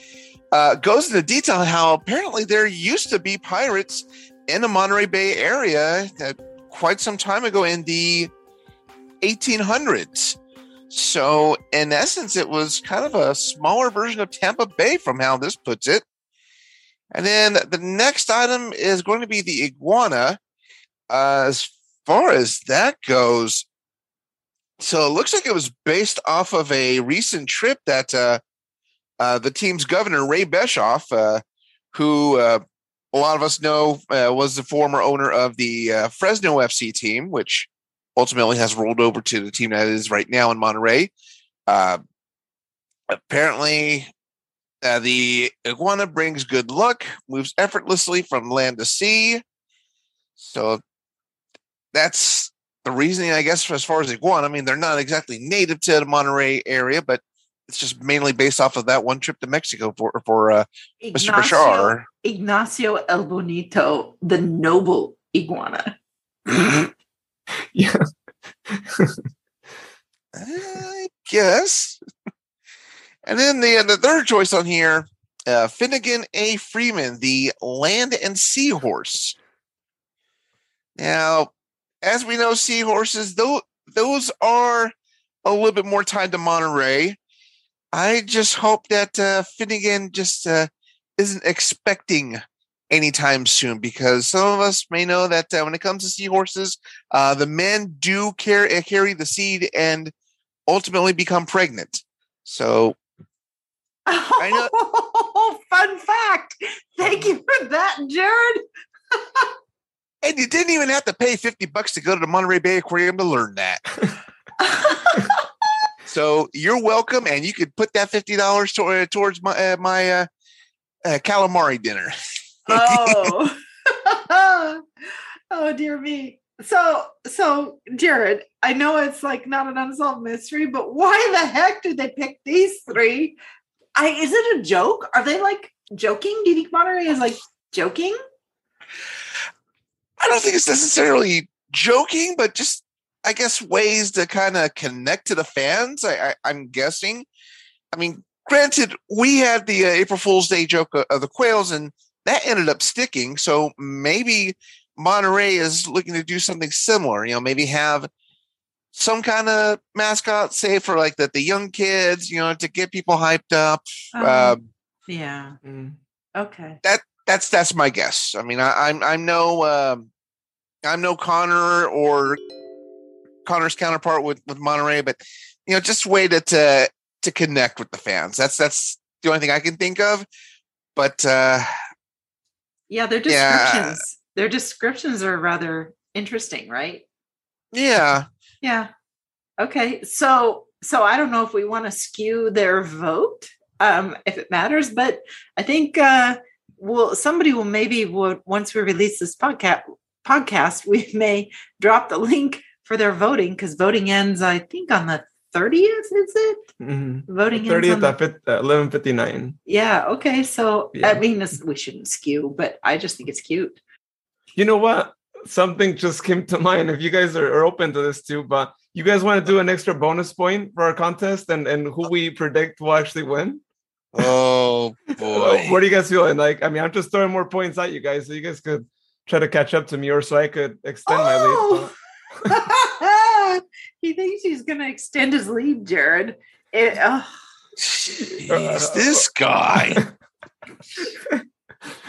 goes into detail how apparently there used to be pirates in the Monterey Bay area quite some time ago in the 1800s. So, in essence, it was kind of a smaller version of Tampa Bay from how this puts it. And then the next item is going to be the iguana. Uh, as far as that goes, so it looks like it was based off of a recent trip that uh, uh, the team's governor, Ray Beshoff, uh, who uh, a lot of us know uh, was the former owner of the Fresno FC team, which ultimately has rolled over to the team that is right now in Monterey. Uh, apparently, uh, the iguana brings good luck, moves effortlessly from land to sea. So that's the reasoning, I guess, as far as iguana. I mean, they're not exactly native to the Monterey area, but it's just mainly based off of that one trip to Mexico for for uh, Mr. Bashar. Ignacio El Bonito, the noble iguana. Yeah. I guess. and then the the third choice on here, uh, Finnegan A. Freeman, the land and seahorse. Now, as we know, seahorses, though those are a little bit more tied to Monterey. I just hope that uh, Finnegan just uh, isn't expecting anytime soon because some of us may know that uh, when it comes to seahorses, uh, the men do carry, carry the seed and ultimately become pregnant. So I know- Oh, fun fact. Thank you for that, Jared. And you didn't even have to pay 50 bucks to go to the Monterey Bay Aquarium to learn that. So you're welcome, and you could put that $50 to, uh, towards my, uh, my uh, uh, calamari dinner. Oh. oh dear me. So so Jared, I know it's like not an unsolved mystery, but why the heck did they pick these three? I is it a joke? Are they like joking? Do you think Monterey is like joking? I don't think it's necessarily joking, but just I guess ways to kind of connect to the fans. I, I, I'm guessing. I mean, granted, we had the uh, April Fool's Day joke of, of the quails, and that ended up sticking. So maybe Monterey is looking to do something similar. You know, maybe have some kind of mascot, say for like that, the young kids. You know, to get people hyped up. Uh, Um, yeah. Mm. Okay. that's that's my guess. I mean, I, I'm I'm no um I'm no Conor or Conor's counterpart with with Monterey, but you know, just way to to to connect with the fans. That's that's the only thing I can think of. But uh Yeah, their Yeah. descriptions. Their descriptions are rather interesting, right? yeah, Yeah. Okay. So so I don't know if we want to skew their vote, um, if it matters, but I think uh well somebody will maybe would once we release this podcast podcast, we may drop the link for their voting because voting ends, I think, on the 30th, is it? Mhm. Voting ends on Thirtieth at fif- uh, eleven fifty nine. Yeah, okay. So Yeah. I mean this, we shouldn't skew, but I just think it's cute. You know what? Something just came to mind. If you guys are, are open to this too, but you guys want to do an extra bonus point for our contest and and who we predict will actually win? oh boy. What are you guys feeling? Like, I mean, I'm just throwing more points at you guys, so you guys could try to catch up to me, or so I could extend my lead. Oh! he thinks he's going to extend his lead, Jared. It, oh, Jeez, this guy.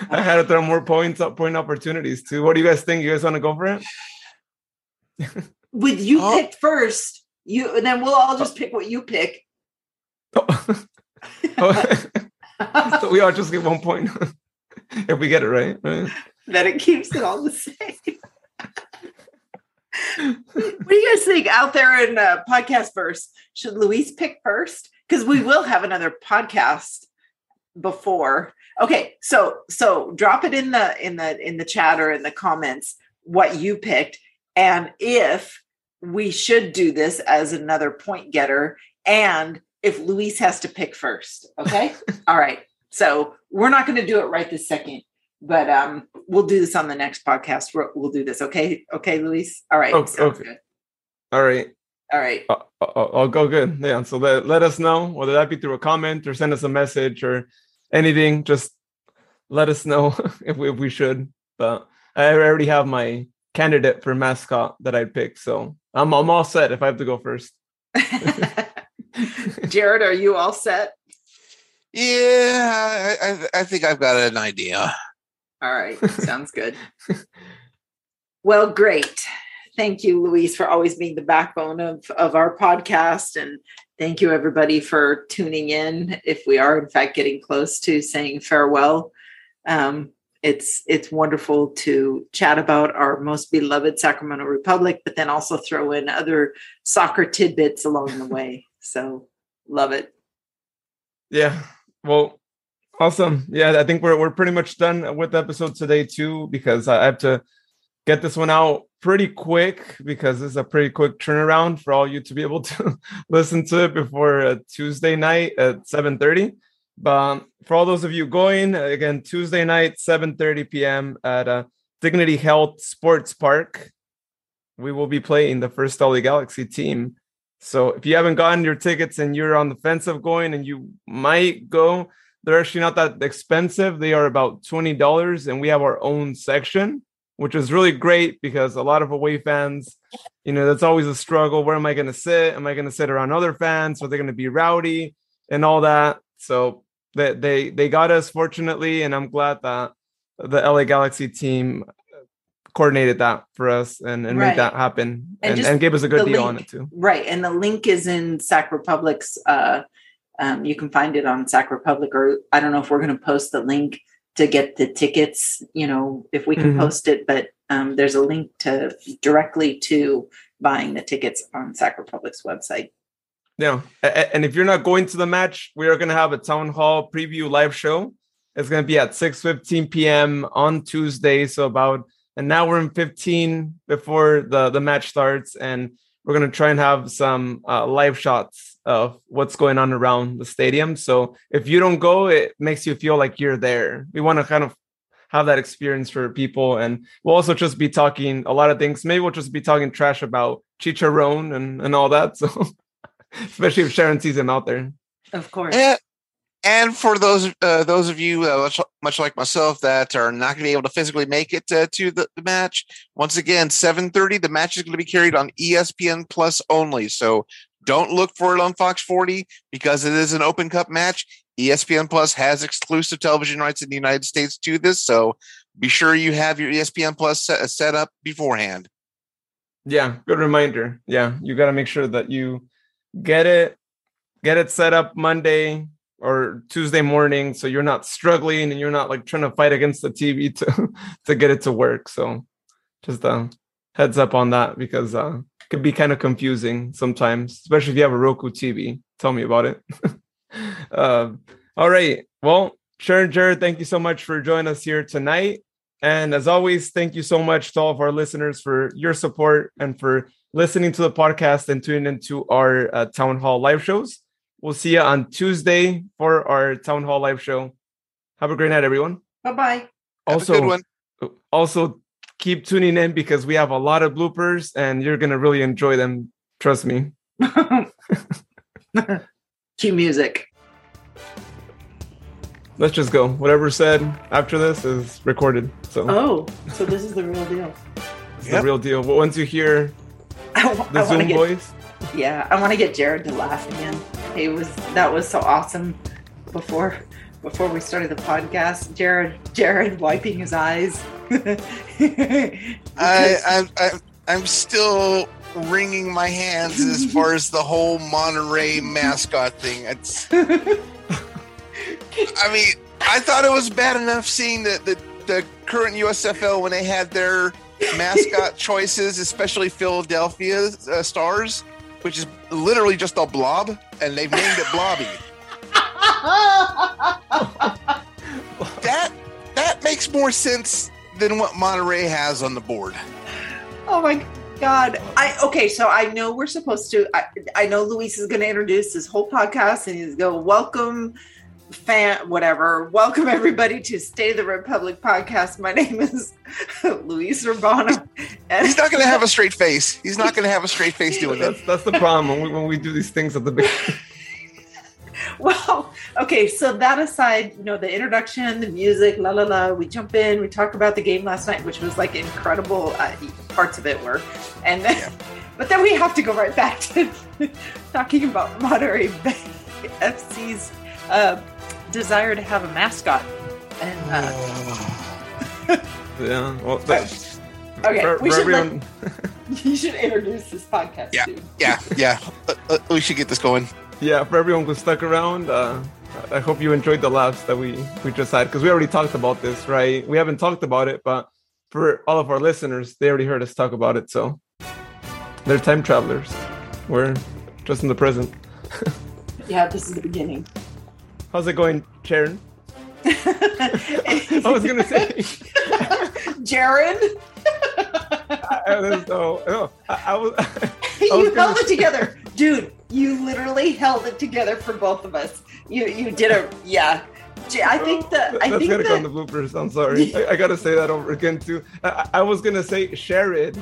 I had to throw more points up, point opportunities too. What do you guys think? You guys want to go for it? with you Oh. pick first, you and then we'll all just pick what you pick. Oh. so we all just get one point if we get it right. right? that it keeps it all the same. What do you guys think out there in uh, podcast verse? Should Luis pick first? Because we will have another podcast before. Okay, so so drop it in the in the in the chat or in the comments what you picked, and if we should do this as another point getter, and if Luis has to pick first. Okay, all right. So we're not going to do it right this second but um we'll do this on the next podcast we'll, we'll do this okay okay luis all right sounds okay. good All right. all right Uh, uh, uh, I'll go good. Yeah. So let, let us know whether that be through a comment or send us a message or anything. Just let us know if we, if we should. But I already have my candidate for mascot that I'd pick. So I'm, I'm all set if I have to go first. jared are you all set Yeah, I, I, I think I've got an idea. All right sounds good well great thank you Luis, for always being the backbone of of our podcast and thank you everybody for tuning in if we are in fact getting close to saying farewell um it's it's wonderful to chat about our most beloved Sacramento Republic, but then also throw in other soccer tidbits along the way. So love it. Yeah. Well, awesome. Yeah, I think we're we're pretty much done with the episode today too, because I have to get this one out pretty quick because this is a pretty quick turnaround for all you to be able to listen to it before uh, Tuesday night at 7:30. But for all those of you going again, Tuesday night, 7:30 p.m. at uh, Dignity Health Sports Park, we will be playing the first LA Galaxy team. So if you haven't gotten your tickets and you're on the fence of going and you might go, they're actually not that expensive. They are about $20 and we have our own section, which is really great because a lot of away fans, you know, that's always a struggle. Where am I going to sit? Am I going to sit around other fans? Are they going to be rowdy and all that? So they, they, they got us fortunately. And I'm glad that the LA Galaxy team coordinated that for us and, and Right. made that happen And and, and gave us a good deal on it too. Right. And the link is in Sac Republic's uh um you can find it on Sac Republic or I don't know if we're gonna post the link to get the tickets, you know, if we can Mhm. post it, but um there's a link to directly to buying the tickets on Sac Republic's website. Yeah. And if you're not going to the match, we are going to have a town hall preview live show. It's going to be at 6:15 p.m. on Tuesday, so about an hour and 15 before the the match starts and we're going to try and have some uh, live shots of what's going on around the stadium. So if you don't go, it makes you feel like you're there. We want to kind of have that experience for people and we'll also just be talking a lot of things. Maybe we'll just be talking trash about Chicharron and and all that. So especially if Sharon sees him out there. Of course. And, and for those uh, those of you uh, much, much like myself that are not going to be able to physically make it uh, to the, the match, once again, seven thirty. The match is going to be carried on ESPN Plus only. So don't look for it on Fox forty because it is an Open Cup match. ESPN Plus has exclusive television rights in the United States to this, so be sure you have your ESPN Plus set, set up beforehand. Yeah, good reminder. Yeah, you got to make sure that you get it, get it set up Monday or Tuesday morning, so you're not struggling and you're not like trying to fight against the TV to to get it to work. So just a heads up on that because uh, it could be kind of confusing sometimes, especially if you have a Roku TV. Tell me about it. uh, all right. Well, Sharon Jared, thank you so much for joining us here tonight. And as always, thank you so much to all of our listeners for your support and for listening to the podcast and tuning into our uh, town hall live shows. We'll see you on Tuesday for our town hall live show. Have a great night, everyone. Bye-bye. Have also, a good one. also keep tuning in because we have a lot of bloopers and you're gonna really enjoy them. Trust me. Cue music. Let's just go. Whatever said after this is recorded. So Oh, so this is the real deal. it's Yep. the real deal. But once you hear I, the I Zoom get voice, Yeah, I want to get Jared to laugh again. It was that was so awesome before before we started the podcast. Jared Jared wiping his eyes. I, I, I, I'm still wringing my hands as far as the whole Monterey mascot thing. It's, I mean, I thought it was bad enough seeing the, the, the current USFL when they had their mascot choices, especially Philadelphia uh, Stars, which is literally just a blob, and they've named it Blobby. That that makes more sense than what Monterey has on the board. oh my god! I okay, so I know we're supposed to. I, I know Luis is going to introduce this whole podcast, and he's go welcome fan whatever welcome everybody to state of the republic podcast my name is luis urbano and He's not going to have a straight face. He's not going to have a straight face doing that. that's that's the problem when we, when we do these things at the beginning. Well, okay, so that aside, you know, the introduction, the music, la la la, we jump in, we talk about the game last night, which was like incredible. Uh, parts of it were. And then, Yeah. but then we have to go right back to talking about Monterey Bay FC's uh, desire to have a mascot. And uh, Yeah. Well, that, okay, for, we for should let- you should introduce this podcast, Yeah. dude. Yeah, yeah. Uh, uh, we should get this going. yeah, for everyone who stuck around, uh, I hope you enjoyed the laughs that we we just had because we already talked about this, right? We haven't talked about it, but for all of our listeners, they already heard us talk about it, so they're time travelers. We're just in the present. Yeah, this is the beginning. How's it going, Sharon? I was gonna say. Jared. I, I, so, no, I, I was. you was held it together, dude. You literally held it together for both of us. You you did a yeah. I think that I That's think gonna come that the bloopers. I'm sorry. I, I gotta say that over again too. I, I- I was gonna say share it.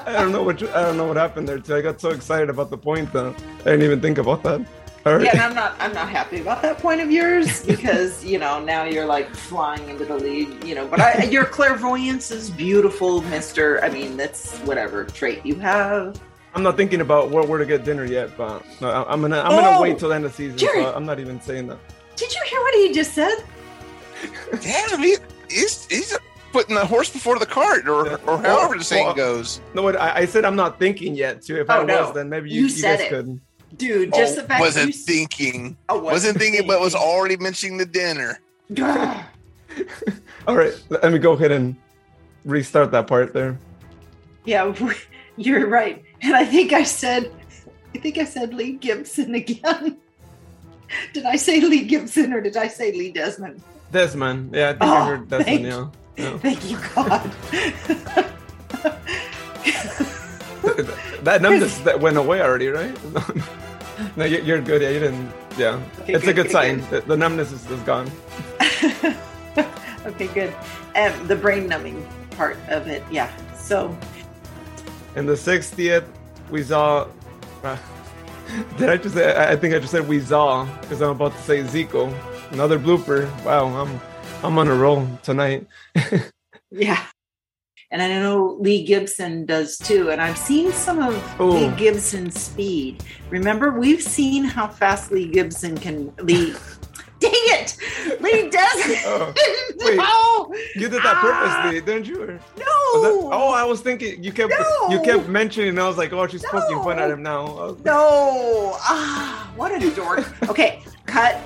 I don't know what you- I don't know what happened there too. I got so excited about the point though. I didn't even think about that. All right. yeah, and I'm not I'm not happy about that point of yours because you know now you're like flying into the lead, you know. But I, your clairvoyance is beautiful, Mister. I mean, that's whatever trait you have. I'm not thinking about where, where to get dinner yet, but no, I- I'm gonna I'm gonna Oh, wait till the end of the season. Jerry. So I'm not even saying that. Did you hear what he just said? Damn, he, he's he's putting the horse before the cart, or, or however the saying Well, goes. No, what I, I said I'm not thinking yet too. If I Oh, no. was, then maybe you, You you, said guys it. could. Dude, just Oh, the fact wasn't you, thinking, Oh, wasn't thinking, but was already mentioning the dinner. All right, let me go ahead and restart that part there. Yeah, you're right. And I think I said, I think I said Lee Gibson again. did I say Lee Gibson or did I say Lee Desmond? Desmond, yeah, I think Oh, I heard Desmond. thank Yeah. Yeah. Thank you, God. that numbness that went away already, right? no, you- you're good. Yeah, you didn't. Yeah, Okay, it's a good, good, good, sign. good. The, numbness is, is gone. okay, good. And the brain numbing part of it, yeah. So, In the 60th, we saw. Uh, did I just say? I I think I just said we saw because I'm about to say Zico. Another blooper. Wow, I'm I'm on a roll tonight. yeah. And I know Lee Gibson does too. And I've seen some of. Lee Gibson's speed. Remember, we've seen how fast Lee Gibson can Lee. Dang it! Lee doesn't. Oh, wait. no, You did that Ah. purposely, didn't you? No. that- oh, I was thinking you kept you kept mentioning. and I was like, oh, she's poking fun at No. him now. No. Ah, what a dork. Okay, cut.